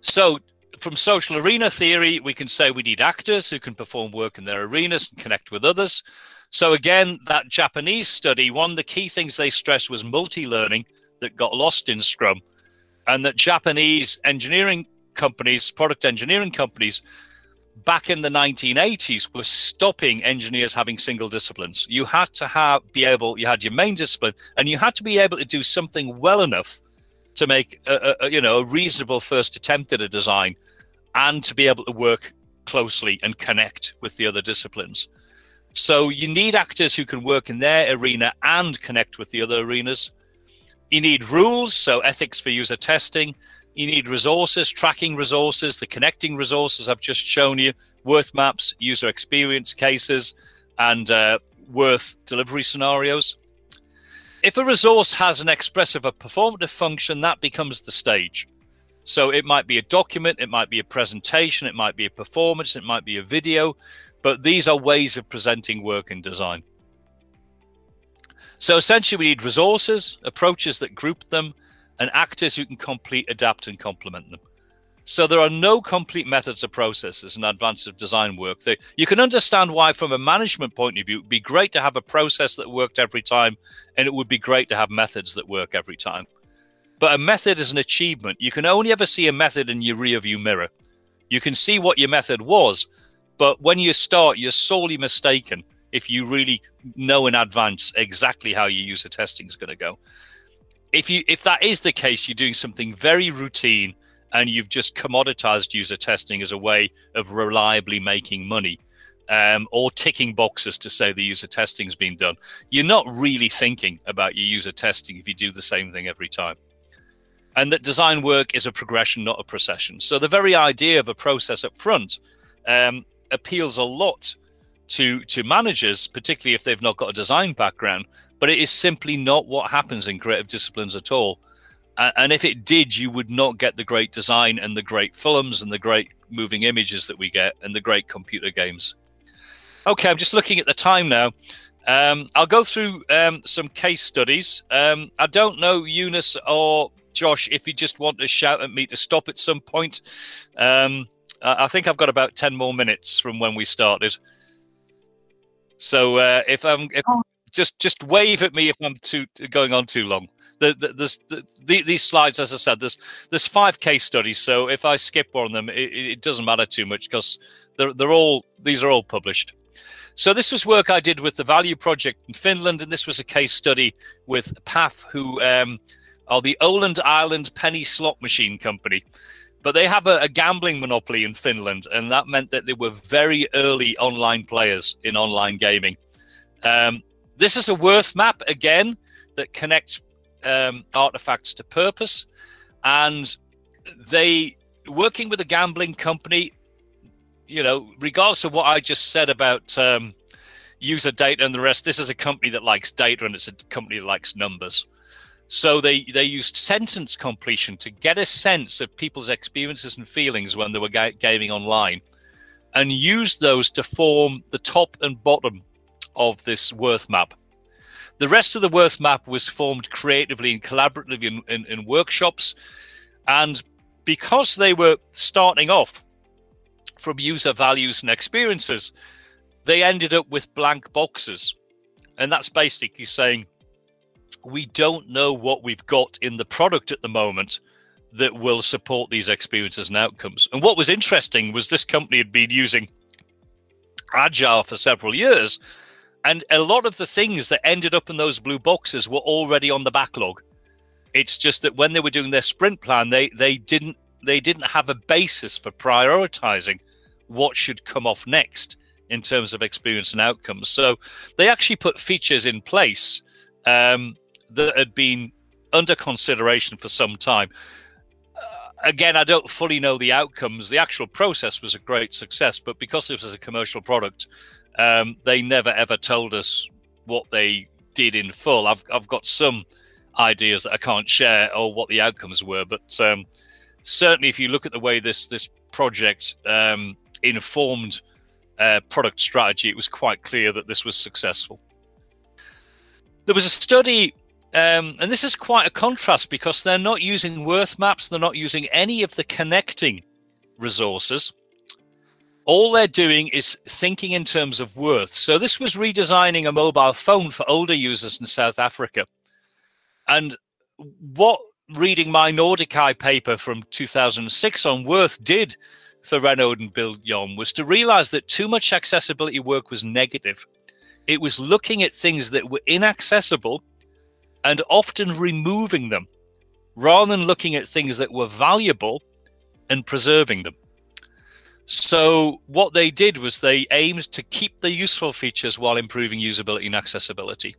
So, from social arena theory, we can say we need actors who can perform work in their arenas and connect with others. So, again, that Japanese study, one of the key things they stressed was multi learning that got lost in Scrum, and that Japanese engineering companies, product engineering companies, back in the 1980s were stopping engineers having single disciplines. You had to have be able, you had your main discipline, and you had to be able to do something well enough to make a, a, you know a reasonable first attempt at a design and to be able to work closely and connect with the other disciplines. So you need actors who can work in their arena and connect with the other arenas. You need rules so ethics for user testing. You need resources tracking resources the connecting resources i've just shown you worth maps user experience cases and uh, worth delivery scenarios if a resource has an expressive or performative function, that becomes the stage. So it might be a document, it might be a presentation, it might be a performance, it might be a video, but these are ways of presenting work in design. So essentially, we need resources, approaches that group them, and actors who can complete, adapt, and complement them. So there are no complete methods or processes in advanced design work. You can understand why, from a management point of view, it would be great to have a process that worked every time, and it would be great to have methods that work every time. But a method is an achievement. You can only ever see a method in your rearview mirror. You can see what your method was, but when you start, you're sorely mistaken if you really know in advance exactly how your user testing is going to go. If you if that is the case, you're doing something very routine and you've just commoditized user testing as a way of reliably making money um, or ticking boxes to say the user testing's been done. You're not really thinking about your user testing if you do the same thing every time. And that design work is a progression, not a procession. So the very idea of a process up front um, appeals a lot to to managers, particularly if they've not got a design background. But it is simply not what happens in creative disciplines at all and if it did, you would not get the great design and the great films and the great moving images that we get and the great computer games. Okay, I'm just looking at the time now. Um, I'll go through um, some case studies. Um, I don't know, Eunice or Josh, if you just want to shout at me to stop at some point. Um, I think I've got about 10 more minutes from when we started. So uh, if I'm if, oh. just just wave at me if I'm too going on too long the, the, the, these slides, as I said, there's there's five case studies. So if I skip one of them, it, it doesn't matter too much because they're they're all these are all published. So this was work I did with the Value Project in Finland, and this was a case study with PAF, who um, are the Åland Island Penny Slot Machine Company. But they have a, a, gambling monopoly in Finland, and that meant that they were very early online players in online gaming. Um, this is a worth map again that connects um, artifacts to purpose, and they working with a gambling company. You know, regardless of what I just said about um, user data and the rest, this is a company that likes data and it's a company that likes numbers. So they they used sentence completion to get a sense of people's experiences and feelings when they were ga- gaming online, and used those to form the top and bottom of this worth map. The rest of the Worth map was formed creatively and collaboratively in, in, in workshops. And because they were starting off from user values and experiences, they ended up with blank boxes. And that's basically saying we don't know what we've got in the product at the moment that will support these experiences and outcomes. And what was interesting was this company had been using Agile for several years and a lot of the things that ended up in those blue boxes were already on the backlog. It's just that when they were doing their sprint plan, they they didn't they didn't have a basis for prioritizing what should come off next in terms of experience and outcomes. So they actually put features in place um, that had been under consideration for some time. Uh, again, I don't fully know the outcomes. The actual process was a great success, but because it was a commercial product, um, they never ever told us what they did in full. I've I've got some ideas that I can't share or what the outcomes were, but um, certainly if you look at the way this this project um, informed uh, product strategy, it was quite clear that this was successful. There was a study um, and this is quite a contrast because they're not using worth maps, they're not using any of the connecting resources. All they're doing is thinking in terms of worth. So this was redesigning a mobile phone for older users in South Africa. And what reading my NordiCHI paper from 2006 on worth did for Renaud and van Biljon was to realize that too much accessibility work was negative. It was looking at things that were inaccessible and often removing them rather than looking at things that were valuable and preserving them. So, what they did was they aimed to keep the useful features while improving usability and accessibility.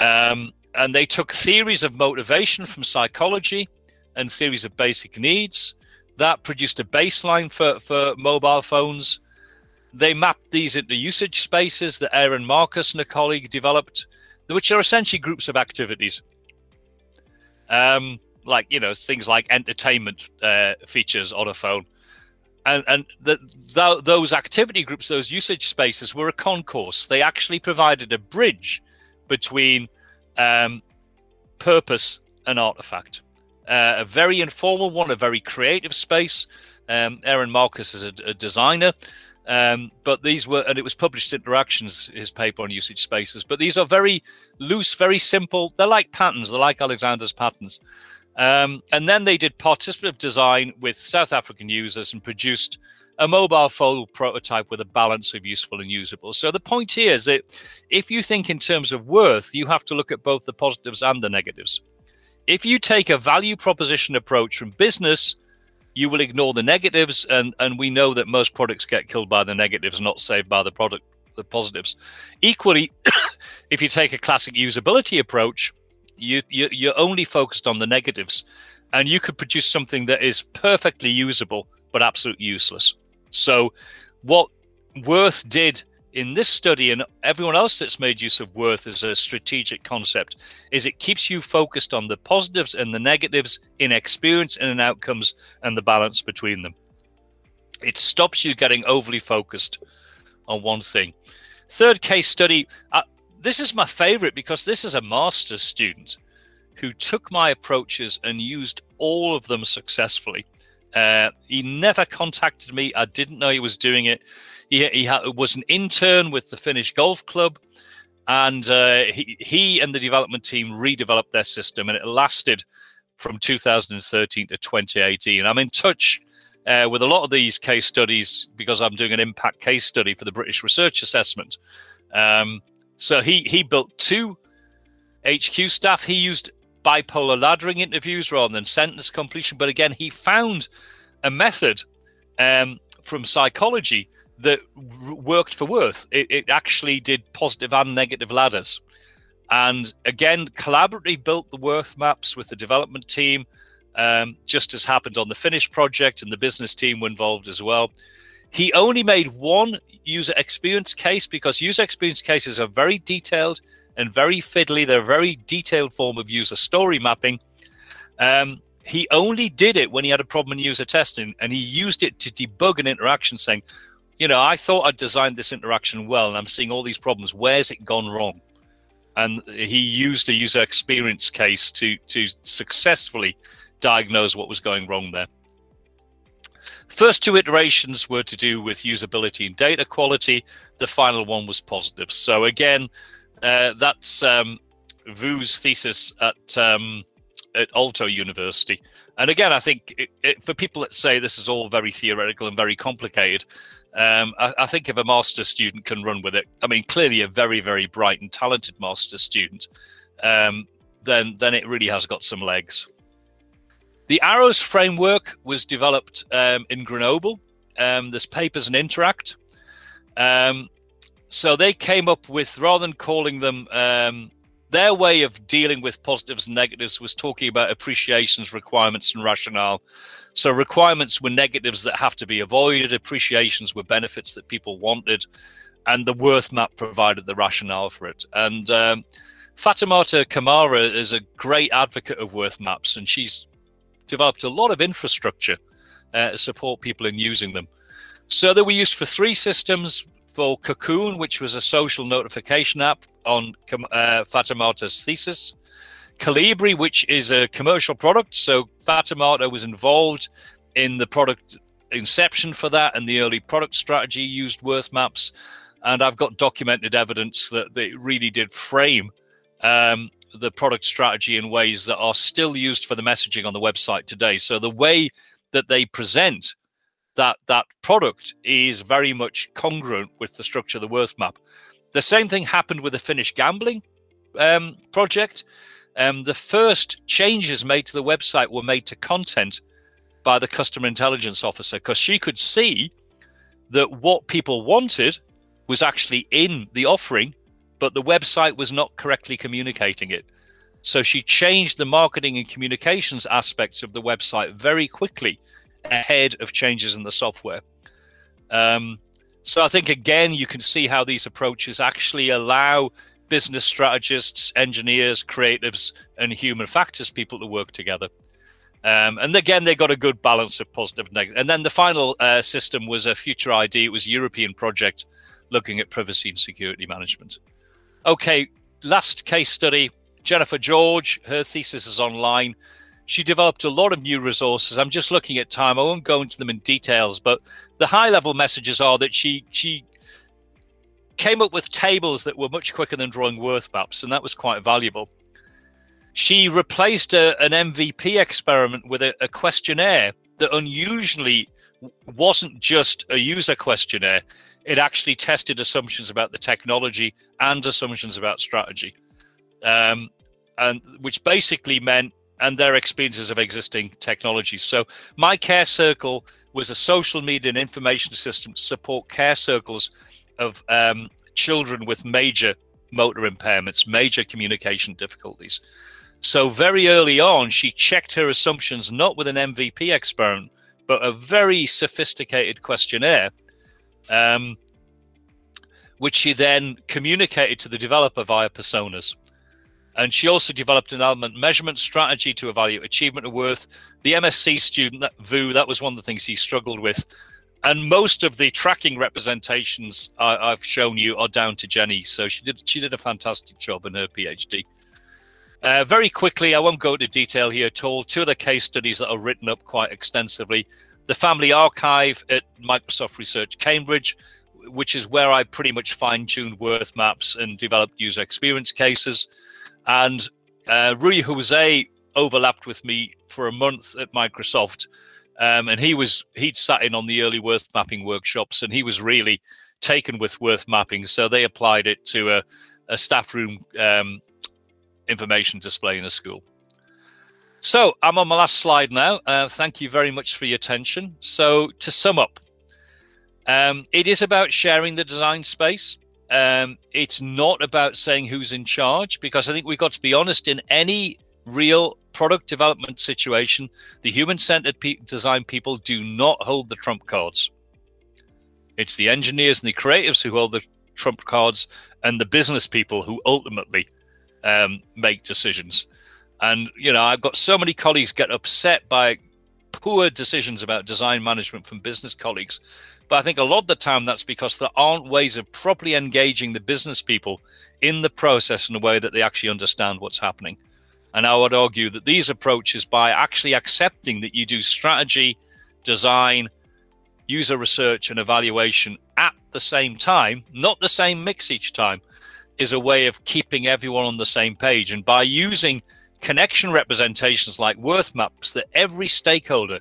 Um, and they took theories of motivation from psychology and theories of basic needs that produced a baseline for, for mobile phones. They mapped these into usage spaces that Aaron Marcus and a colleague developed which are essentially groups of activities. Um, like you know things like entertainment uh, features on a phone, and and the, the, those activity groups, those usage spaces, were a concourse. They actually provided a bridge between um, purpose and artifact. Uh, a very informal one, a very creative space. Um, Aaron Marcus is a, a designer. Um, but these were, and it was published Interactions, his paper on usage spaces. But these are very loose, very simple. They're like patterns. They're like Alexander's patterns. Um, and then they did participative design with South African users and produced a mobile phone prototype with a balance of useful and usable. So the point here is that if you think in terms of worth, you have to look at both the positives and the negatives. If you take a value proposition approach from business, you will ignore the negatives and and we know that most products get killed by the negatives not saved by the product the positives equally if you take a classic usability approach you, you you're only focused on the negatives and you could produce something that is perfectly usable but absolutely useless. So what worth did in this study and everyone else that's made use of worth as a strategic concept is it keeps you focused on the positives and the negatives in experience and in outcomes and the balance between them. It stops you getting overly focused on one thing. Third case study uh, this is my favorite because this is a master's student who took my approaches and used all of them successfully uh, he never contacted me i didn't know he was doing it he, he ha- was an intern with the Finnish Golf Club, and uh, he, he and the development team redeveloped their system, and it lasted from 2013 to 2018. I'm in touch uh, with a lot of these case studies because I'm doing an impact case study for the British Research Assessment. Um, so he he built two HQ staff. He used bipolar laddering interviews rather than sentence completion. But again, he found a method um, from psychology that worked for Worth. It, it actually did positive and negative ladders. And again, collaboratively built the Worth maps with the development team, um, just as happened on the Finnish project, and the business team were involved as well. He only made one user experience case because user experience cases are very detailed and very fiddly. They're a very detailed form of user story mapping. Um, he only did it when he had a problem in user testing, and he used it to debug an interaction, saying, you know, I thought I'd designed this interaction well, and I'm seeing all these problems. Where's it gone wrong? And he used a user experience case to to successfully diagnose what was going wrong there. First two iterations were to do with usability and data quality. The final one was positive. So again, uh, that's um, Vu's thesis at um, at Aalto University. And again, I think it, it, for people that say this is all very theoretical and very complicated, um, I, I, think if a master's student can run with it, I mean, clearly a very, very bright and talented master's student, um, then then it really has got some legs. The Arrows framework was developed um, in Grenoble. Um, there's papers and interact. Um, so they came up with rather than calling them um, their way of dealing with positives and negatives was talking about appreciations, requirements, and rationale. So requirements were negatives that have to be avoided, appreciations were benefits that people wanted, and the worth map provided the rationale for it. And um, Fatoumata Camara is a great advocate of worth maps, and she's developed a lot of infrastructure uh, to support people in using them. So they were used for three systems for Cocoon, which was a social notification app on uh, Fatoumata's thesis. Calibri, which is a commercial product. So Fatoumata was involved in the product inception for that and the early product strategy used worth maps. And I've got documented evidence that they really did frame um, the product strategy in ways that are still used for the messaging on the website today. So the way that they present that that product is very much congruent with the structure of the worth map. The same thing happened with the Finnish gambling um, project. Um, the first changes made to the website were made to content by the customer intelligence officer because she could see that what people wanted was actually in the offering, but the website was not correctly communicating it. So she changed the marketing and communications aspects of the website very quickly ahead of changes in the software. Um, so I think again, you can see how these approaches actually allow business strategists, engineers, creatives, and human factors people to work together. Um, and again, they got a good balance of positive and negative. And then the final uh, system was a future ID. It was a European project looking at privacy and security management. Okay, last case study Jennifer George, her thesis is online she developed a lot of new resources. I'm just looking at time. I won't go into them in details, but the high level messages are that she she came up with tables that were much quicker than drawing worth maps, and that was quite valuable. She replaced a, an MVP experiment with a, a questionnaire that unusually wasn't just a user questionnaire. It actually tested assumptions about the technology and assumptions about strategy, um, and which basically meant and their experiences of existing technologies. So, My Care Circle was a social media and information system to support care circles of um, children with major motor impairments, major communication difficulties. So, very early on, she checked her assumptions not with an MVP experiment, but a very sophisticated questionnaire, um, which she then communicated to the developer via personas. And she also developed an element measurement strategy to evaluate achievement of worth. The MSc student, that Vu, that was one of the things he struggled with. And most of the tracking representations I, have shown you are down to Jenny. So she did she did a fantastic job in her PhD. Uh, very quickly, I won't go into detail here at all. Two of the case studies that are written up quite extensively. The Family Archive at Microsoft Research Cambridge, which is where I pretty much fine tuned worth maps and developed user experience cases. And uh, Rui Jose overlapped with me for a month at Microsoft. Um, and he was he'd sat in on the early worth mapping workshops and he was really taken with worth mapping so they applied it to a, a staff room um, information display in a school so i'm on my last slide now uh, thank you very much for your attention so to sum up um, it is about sharing the design space um, it's not about saying who's in charge because I think we've got to be honest in any real product development situation, the human centered pe- design people do not hold the trump cards. It's the engineers and the creatives who hold the trump cards and the business people who ultimately um, make decisions. And, you know, I've got so many colleagues get upset by poor decisions about design management from business colleagues but I think a lot of the time that's because there aren't ways of properly engaging the business people in the process in a way that they actually understand what's happening. And I would argue that these approaches, by actually accepting that you do strategy, design, user research, and evaluation at the same time, not the same mix each time, is a way of keeping everyone on the same page. And by using connection representations like worth maps that every stakeholder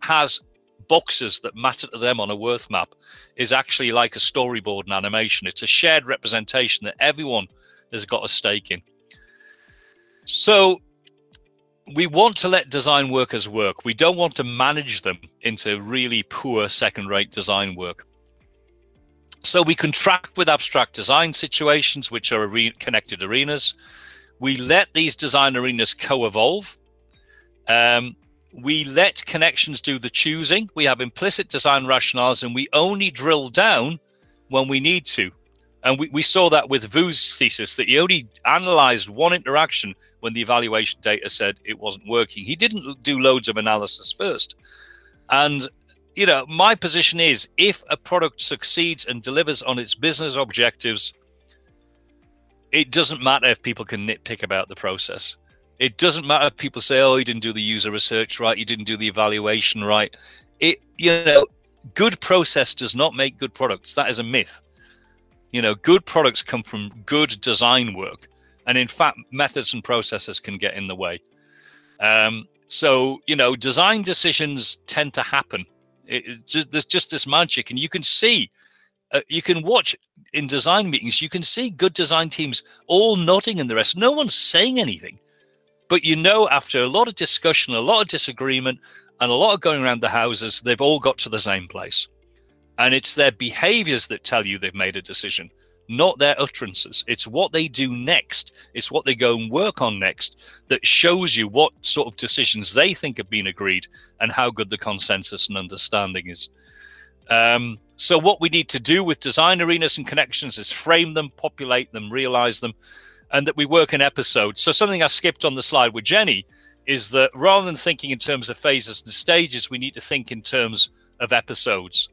has boxes that matter to them on a worth map is actually like a storyboard and animation. It's a shared representation that everyone has got a stake in. So we want to let design workers work. We don't want to manage them into really poor second rate design work. So we contract with abstract design situations, which are connected arenas. We let these design arenas co-evolve. Um, we let connections do the choosing. We have implicit design rationales, and we only drill down when we need to. And we, we saw that with Vu's thesis that he only analyzed one interaction when the evaluation data said it wasn't working. He didn't do loads of analysis first. And, you know, my position is if a product succeeds and delivers on its business objectives, it doesn't matter if people can nitpick about the process. It doesn't matter if people say, oh, you didn't do the user research right, you didn't do the evaluation right. It, you know, good process does not make good products. That is a myth. You know, good products come from good design work. And in fact, methods and processes can get in the way. Um, so, you know, design decisions tend to happen. It, just, there's just this magic. And you can see, uh, you can watch in design meetings, you can see good design teams all nodding and the rest. No one's saying anything. But you know, after a lot of discussion, a lot of disagreement, and a lot of going around the houses, they've all got to the same place. And it's their behaviors that tell you they've made a decision, not their utterances. It's what they do next, it's what they go and work on next that shows you what sort of decisions they think have been agreed and how good the consensus and understanding is. Um, so, what we need to do with design arenas and connections is frame them, populate them, realize them, and that we work in episodes. So, something I skipped on the slide with Jenny is that rather than thinking in terms of phases and stages, we need to think in terms of episodes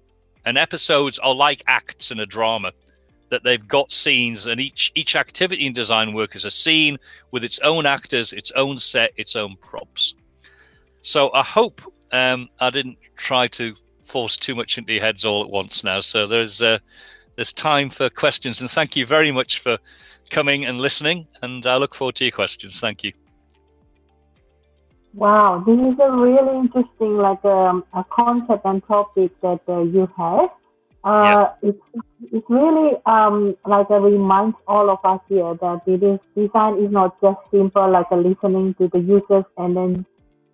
and episodes are like acts in a drama that they've got scenes and each each activity in design work is a scene with its own actors its own set its own props so i hope um, i didn't try to force too much into your heads all at once now so there's uh, there's time for questions and thank you very much for coming and listening and i look forward to your questions thank you Wow, this is a really interesting, like um, a concept and topic that uh, you have. Uh, yeah. It's it's really um, like a reminds all of us here that it is design is not just simple like a listening to the users and then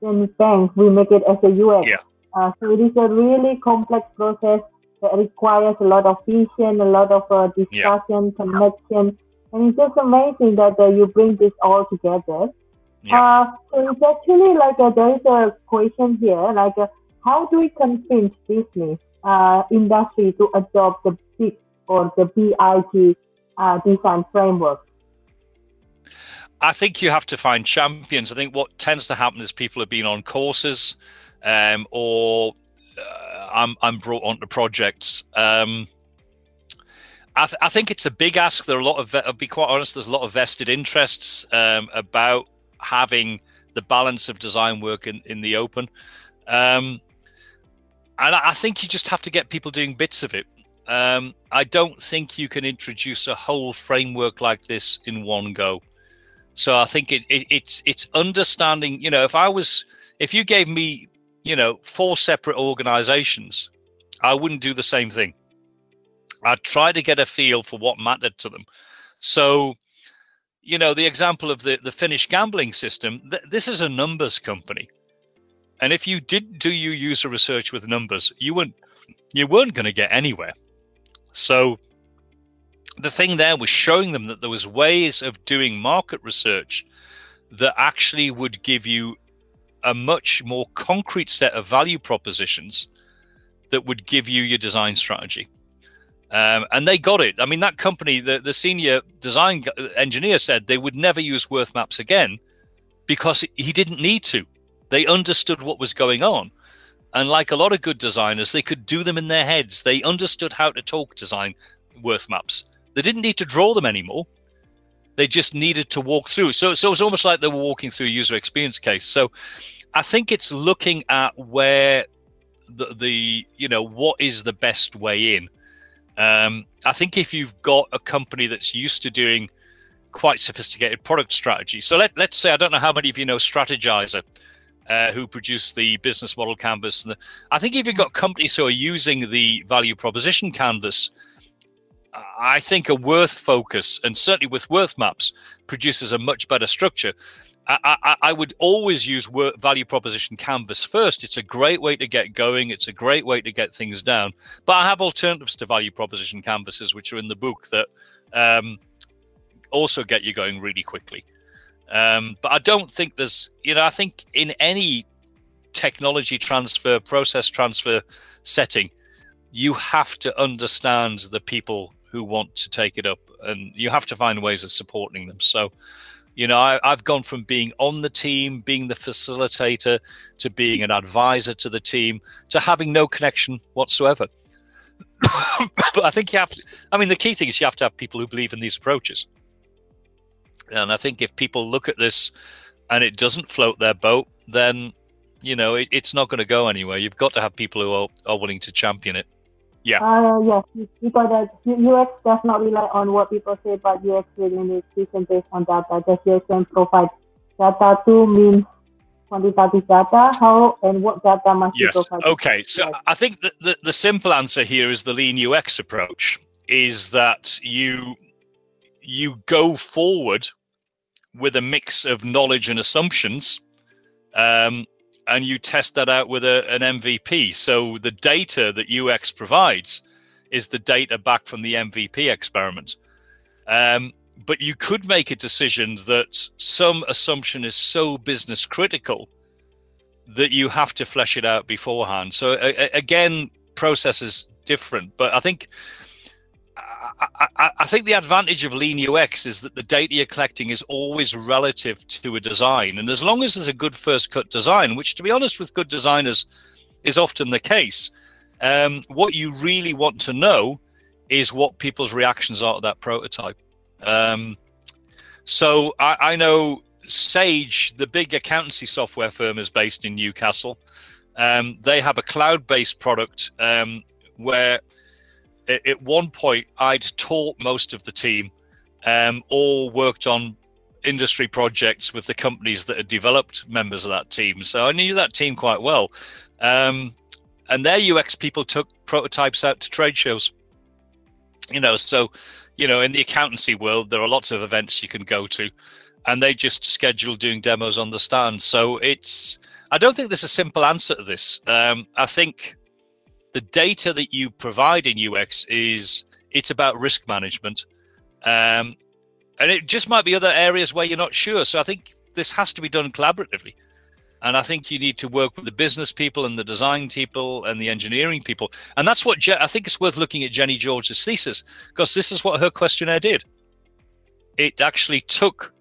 then bang we make it as a UX. Yeah. Uh, so it is a really complex process that requires a lot of vision, a lot of uh, discussion, yeah. connection, and it's just amazing that uh, you bring this all together. Yeah. Uh, so it's actually like a, there is a question here, like uh, how do we convince business uh, industry to adopt the BIG or the BIG uh, design framework? I think you have to find champions. I think what tends to happen is people have been on courses um, or uh, I'm, I'm brought onto projects. Um, I, th- I, think it's a big ask. There are a lot of, I'll be quite honest, there's a lot of vested interests um, about having the balance of design work in, in the open. Um, and I think you just have to get people doing bits of it. Um, I don't think you can introduce a whole framework like this in one go. So I think it, it, it's it's understanding. You know, if I was, if you gave me, you know, four separate organizations, I wouldn't do the same thing. I'd try to get a feel for what mattered to them. So you know, the example of the, the Finnish gambling system, th- this is a numbers company. And if you did do your user research with numbers, you weren't you weren't going to get anywhere. So the thing there was showing them that there was ways of doing market research that actually would give you a much more concrete set of value propositions that would give you your design strategy. Um, and they got it. I mean, that company, the, the senior design engineer said they would never use worth maps again because he didn't need to. They understood what was going on. And like a lot of good designers, they could do them in their heads. They understood how to talk design worth maps. They didn't need to draw them anymore. They just needed to walk through. So, so it was almost like they were walking through a user experience case. So I think it's looking at where the, the you know, what is the best way in um, I think if you've got a company that's used to doing quite sophisticated product strategy, so let, let's say I don't know how many of you know Strategyzer, uh, who produce the business model canvas. And the, I think if you've got companies who are using the value proposition canvas, I think a worth focus and certainly with worth maps produces a much better structure. I, I, would always use work, value proposition canvas first. It's a great way to get going. It's a great way to get things down. But I have alternatives to value proposition canvases, which are in the book that um, also get you going really quickly. Um, but I don't think there's, you know, I think in any technology transfer, process transfer setting, you have to understand the people who want to take it up and you have to find ways of supporting them. So, you know, I, have gone from being on the team, being the facilitator, to being an advisor to the team, to having no connection whatsoever. but I think you have to, I mean, the key thing is you have to have people who believe in these approaches. And I think if people look at this and it doesn't float their boat, then, you know, it, it's not going to go anywhere. You've got to have people who are, are willing to champion it. Yeah. Uh, yes, because UX does not rely on what people say, but UX really needs decision based on data. Just UX can provide data to mean quantitative data. How and what data must yes. be provided? Okay. So yes. I think that the, the simple answer here is the lean UX approach is that you you go forward with a mix of knowledge and assumptions um, and you test that out with a, an MVP. So the data that UX provides is the data back from the MVP experiment. Um, but you could make a decision that some assumption is so business critical that you have to flesh it out beforehand. So again, process is different, but I think I, I, think the advantage of lean UX is that the data you're collecting is always relative to a design. And as long as there's a good first cut design, which to be honest with good designers is often the case, um, what you really want to know is what people's reactions are to that prototype. Um, so I, I, know Sage, the big accountancy software firm, is based in Newcastle. Um, they have a cloud based product um, where at one point I'd taught most of the team, um, all worked on industry projects with the companies that had developed members of that team. So I knew that team quite well. Um, and their UX people took prototypes out to trade shows. You know, so, you know, in the accountancy world, there are lots of events you can go to, and they just schedule doing demos on the stand. So it's, I don't think there's a simple answer to this. Um, I think the data that you provide in UX is it's about risk management. Um, and it just might be other areas where you're not sure. So I think this has to be done collaboratively. And I think you need to work with the business people and the design people and the engineering people. And that's what Je- I think it's worth looking at Jenny George's thesis because this is what her questionnaire did. It actually took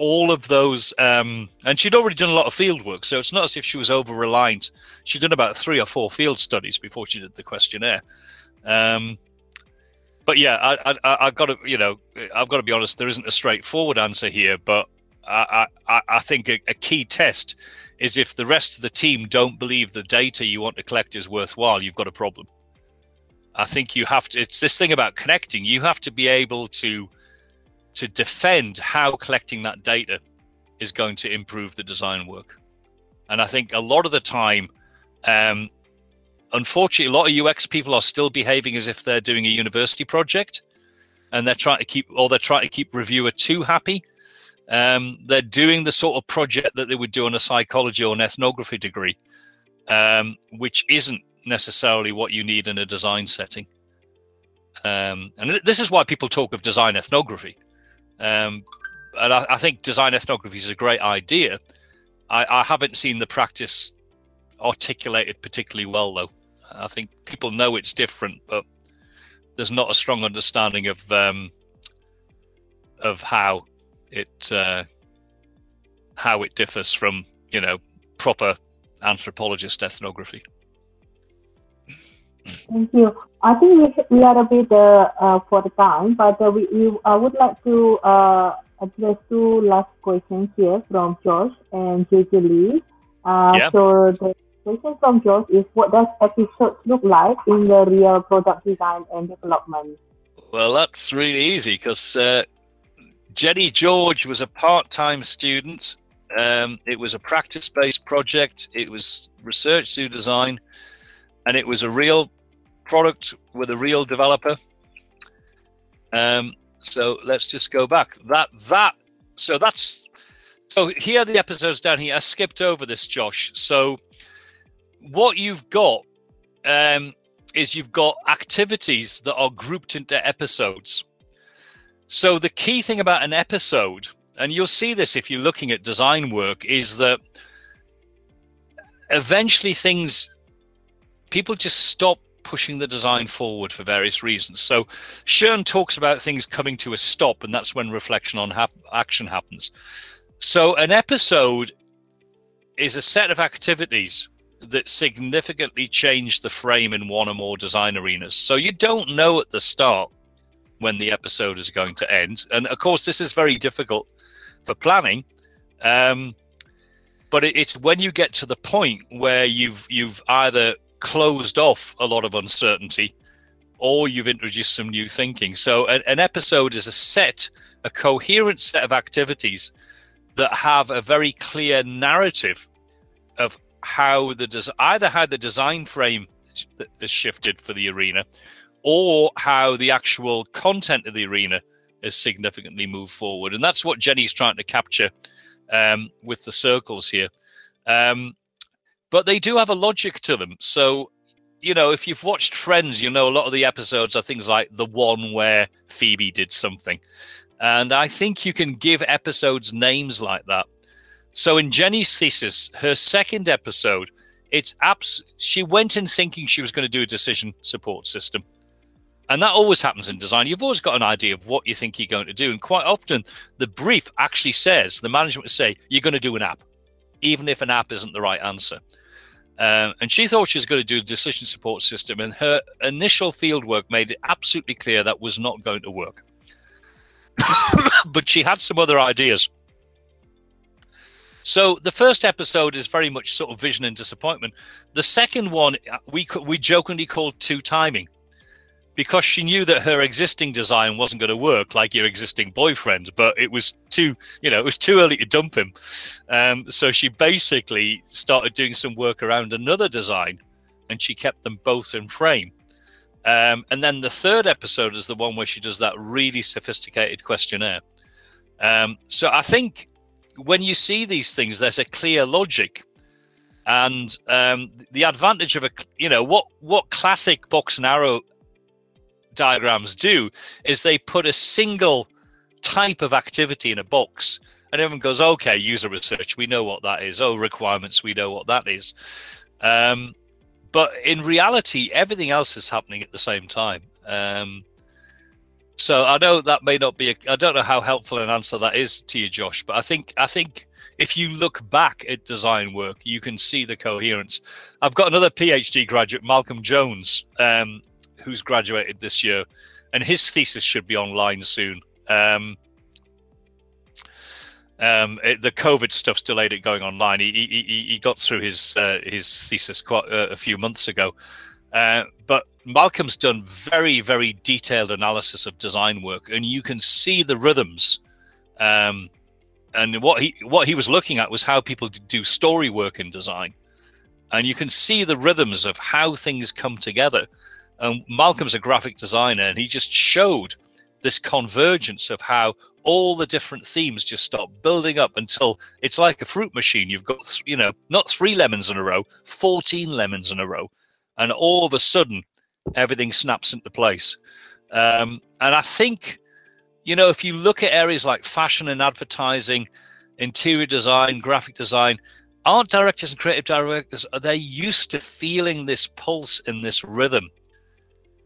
all of those, um, and she'd already done a lot of field work, so it's not as if she was over reliant. She'd done about three or four field studies before she did the questionnaire. Um, but yeah, I, I, I've got to, you know, I've got to be honest. There isn't a straightforward answer here, but I, I, I think a, a key test is if the rest of the team don't believe the data you want to collect is worthwhile, you've got a problem. I think you have to. It's this thing about connecting. You have to be able to to defend how collecting that data is going to improve the design work. And I think a lot of the time, um, unfortunately, a lot of UX people are still behaving as if they're doing a university project, and they're trying to keep, or they're trying to keep reviewer two happy. Um, they're doing the sort of project that they would do on a psychology or an ethnography degree, um, which isn't necessarily what you need in a design setting. Um, and this is why people talk of design ethnography um, and I, I, think design ethnography is a great idea. I, I, haven't seen the practice articulated particularly well, though. I think people know it's different, but there's not a strong understanding of um, of how it uh, how it differs from you know proper anthropologist ethnography. Thank you. I think we, we are a bit uh, uh, for the time, but uh, we, we I would like to uh, address two last questions here from Josh and JJ Lee. Uh, yeah. So the question from Josh is, what does episodes look like in the real product design and development? Well, that's really easy because uh, Jenny George was a part-time student. Um, it was a practice-based project. It was research through design and it was a real product with a real developer. Um, so let's just go back. That that so that's so here are the episodes down here. I skipped over this, Josh. So what you've got um, is you've got activities that are grouped into episodes. So the key thing about an episode, and you'll see this if you're looking at design work, is that eventually things people just stop pushing the design forward for various reasons. So Schön talks about things coming to a stop, and that's when reflection on hap- action happens. So an episode is a set of activities that significantly change the frame in one or more design arenas. So you don't know at the start when the episode is going to end. And of course, this is very difficult for planning. Um, but it's when you get to the point where you've you've either closed off a lot of uncertainty or you've introduced some new thinking. So an, an episode is a set, a coherent set of activities that have a very clear narrative of how the des- either how the design frame is shifted for the arena or how the actual content of the arena is significantly moved forward and that's what jenny's trying to capture um, with the circles here um, but they do have a logic to them. So you know if you've watched friends you know a lot of the episodes are things like the one where phoebe did something. And i think you can give episodes names like that. So in Jenny's thesis, her second episode, it's abs. She went in thinking she was going to do a decision support system, and that always happens in design. You've always got an idea of what you think you're going to do, and quite often the brief actually says the management say you're going to do an app, even if an app isn't the right answer. Uh, and she thought she was going to do a decision support system, and her initial field work made it absolutely clear that was not going to work. but she had some other ideas. So the first episode is very much sort of vision and disappointment. The second one uh, we we jokingly called two timing because she knew that her existing design wasn't going to work like your existing boyfriend, but it was too you know it was too early to dump him. Um, so she basically started doing some work around another design, and she kept them both in frame. Um, and then the third episode is the one where she does that really sophisticated questionnaire. Um, so I think when you see these things, there's a clear logic, and um, the advantage of a you know what what classic box and arrow diagrams do is they put a single type of activity in a box and everyone goes okay user research we know what that is oh requirements we know what that is um, but in reality everything else is happening at the same time um, so I know that may not be. I don't know how helpful an answer that is to you, Josh. But I think I think if you look back at design work, you can see the coherence. I've got another PhD graduate, Malcolm Jones, um, who's graduated this year, and his thesis should be online soon. Um, um, it, the COVID stuff's delayed it going online. He he, he got through his uh, his thesis quite uh, a few months ago, uh, but Malcolm's done very, very detailed analysis of design work, and you can see the rhythms. Um, and what he what he was looking at was how people do story work in design, and you can see the rhythms of how things come together. And Malcolm's a graphic designer, and he just showed this convergence of how all the different themes just start building up until it's like a fruit machine. You've got, you know, not three lemons in a row, 14 lemons in a row. And all of a sudden, everything snaps into place. Um, and I think, you know, if you look at areas like fashion and advertising, interior design, graphic design, art directors and creative directors are they used to feeling this pulse in this rhythm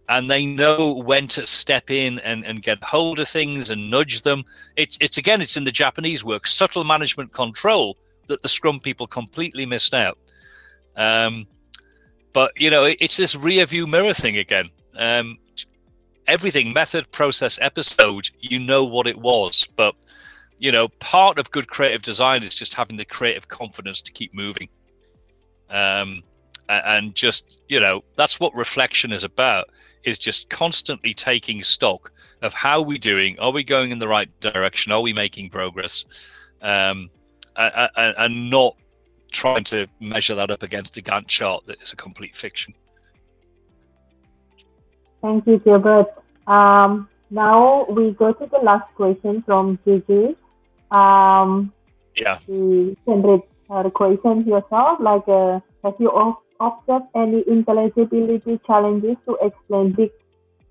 and they know when to step in and, and get hold of things and nudge them it's it's again it's in the japanese work subtle management control that the scrum people completely missed out um, but you know, it's this rear view mirror thing again. Um, everything method, process, episode, you know what it was, but you know, part of good creative design is just having the creative confidence to keep moving. Um, and just you know, that's what reflection is about. Is just constantly taking stock of how we're doing. Are we going in the right direction? Are we making progress? Um, and, and not trying to measure that up against a Gantt chart that is a complete fiction. Thank you, Gilbert. Um, now we go to the last question from Gigi. Um, yeah. You generate a question yourself, like uh, have you observed any intelligibility challenges to explain big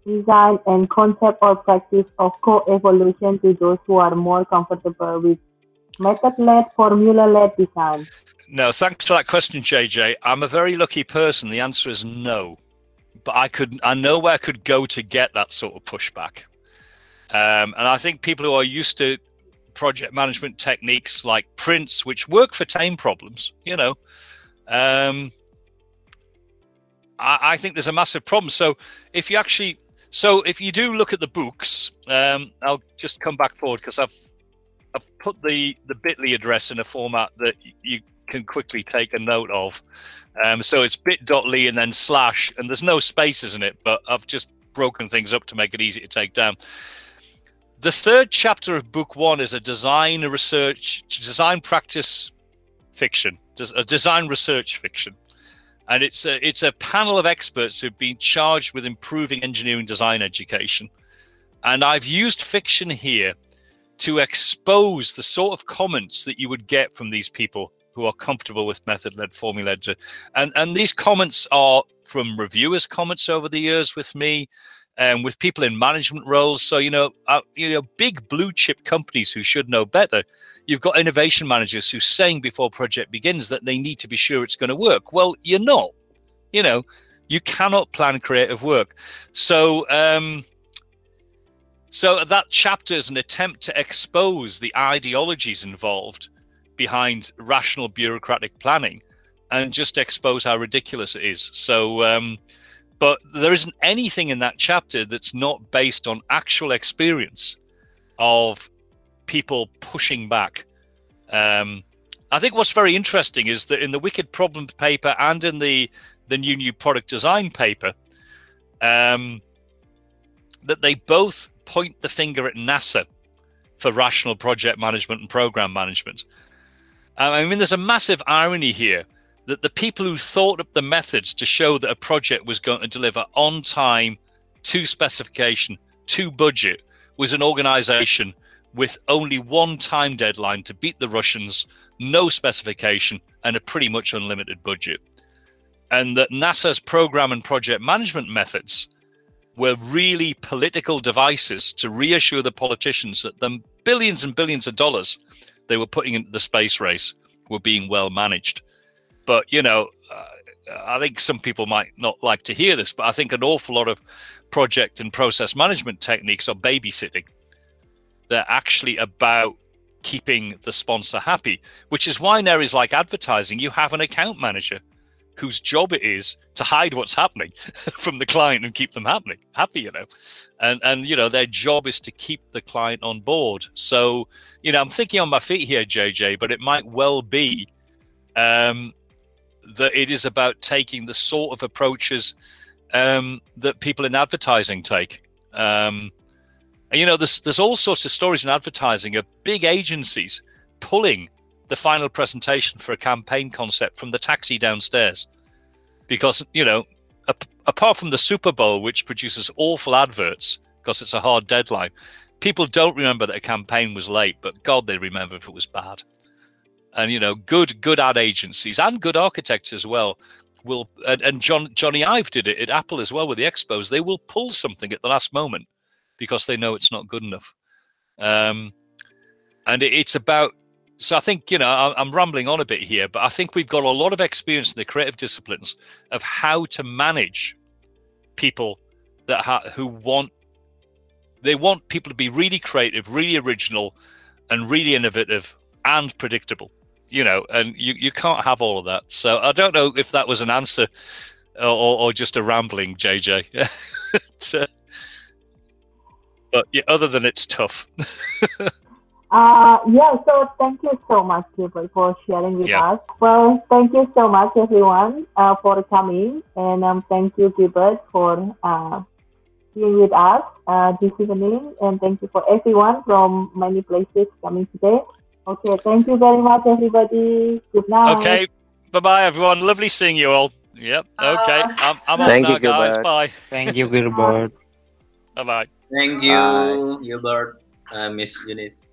design and concept or practice of co-evolution to those who are more comfortable with method-led, formula-led design? No, thanks for that question, JJ. I'm a very lucky person. The answer is no, but I could, I know where I could go to get that sort of pushback. Um, and I think people who are used to project management techniques like Prince, which work for tame problems, you know, um, I, I, think there's a massive problem. So if you actually, so if you do look at the books, um, I'll just come back forward because I've I've put the the Bitly address in a format that you can quickly take a note of. Um, so it's bit.ly and then slash, and there's no spaces in it, but I've just broken things up to make it easy to take down. The third chapter of book one is a design research, design practice fiction, a design research fiction. And it's a, it's a panel of experts who've been charged with improving engineering design education. And I've used fiction here to expose the sort of comments that you would get from these people who are comfortable with method led, formula. And, and these comments are from reviewers' comments over the years with me, um, with people in management roles. So you know, uh, you know, big blue chip companies who should know better. You've got innovation managers who's saying before project begins that they need to be sure it's going to work. Well, you're not. You know, you cannot plan creative work. So. Um, so that chapter is an attempt to expose the ideologies involved behind rational bureaucratic planning and just expose how ridiculous it is. So um, but there isn't anything in that chapter that's not based on actual experience of people pushing back. Um, I think what's very interesting is that in the Wicked Problem paper and in the the new new product design paper, um, that they both point the finger at NASA for rational project management and program management. Um, I mean, there's a massive irony here that the people who thought up the methods to show that a project was going to deliver on time, to specification, to budget, was an organization with only one time deadline to beat the Russians, no specification, and a pretty much unlimited budget. And that NASA's program and project management methods were really political devices to reassure the politicians that the billions and billions of dollars they were putting into the space race were being well managed. But you know, uh, I think some people might not like to hear this, but I think an awful lot of project and process management techniques are babysitting. They're actually about keeping the sponsor happy, which is why in areas like advertising, you have an account manager whose job it is to hide what's happening from the client and keep them happening happy you know and and you know their job is to keep the client on board so you know i'm thinking on my feet here jj but it might well be um that it is about taking the sort of approaches um, that people in advertising take. Um, and you know, there's there's all sorts of stories in advertising of big agencies pulling the final presentation for a campaign concept from the taxi downstairs, because you know, ap- apart from the Super Bowl, which produces awful adverts because it's a hard deadline, people don't remember that a campaign was late, but God, they remember if it was bad and you know good good ad agencies and good architects as well will and, and John Jony Ive did it at Apple as well with the expos. They will pull something at the last moment because they know it's not good enough. Um, and it, it's about so I think you know I, I'm rambling on a bit here, but I think we've got a lot of experience in the creative disciplines of how to manage people that ha- who want they want people to be really creative, really original, and really innovative and predictable you know, and you, you can't have all of that. So I don't know if that was an answer or, or just a rambling, JJ. but, but yeah, other than it's tough. uh, yeah, so thank you so much, Gilbert, for sharing with yeah. us. Well, thank you so much, everyone, uh, for coming. And um, thank you, Gilbert, for uh, being with us uh, this evening. And thank you for everyone from many places coming today. Okay, thank you very much, everybody. Good night. Okay, bye bye, everyone. Lovely seeing you all. Yep. Okay, I'm, I'm off now, you, guys. Bye. Thank you, Gilbert. bye bye. Thank you, Bye. Gilbert, uh, Miss Eunice.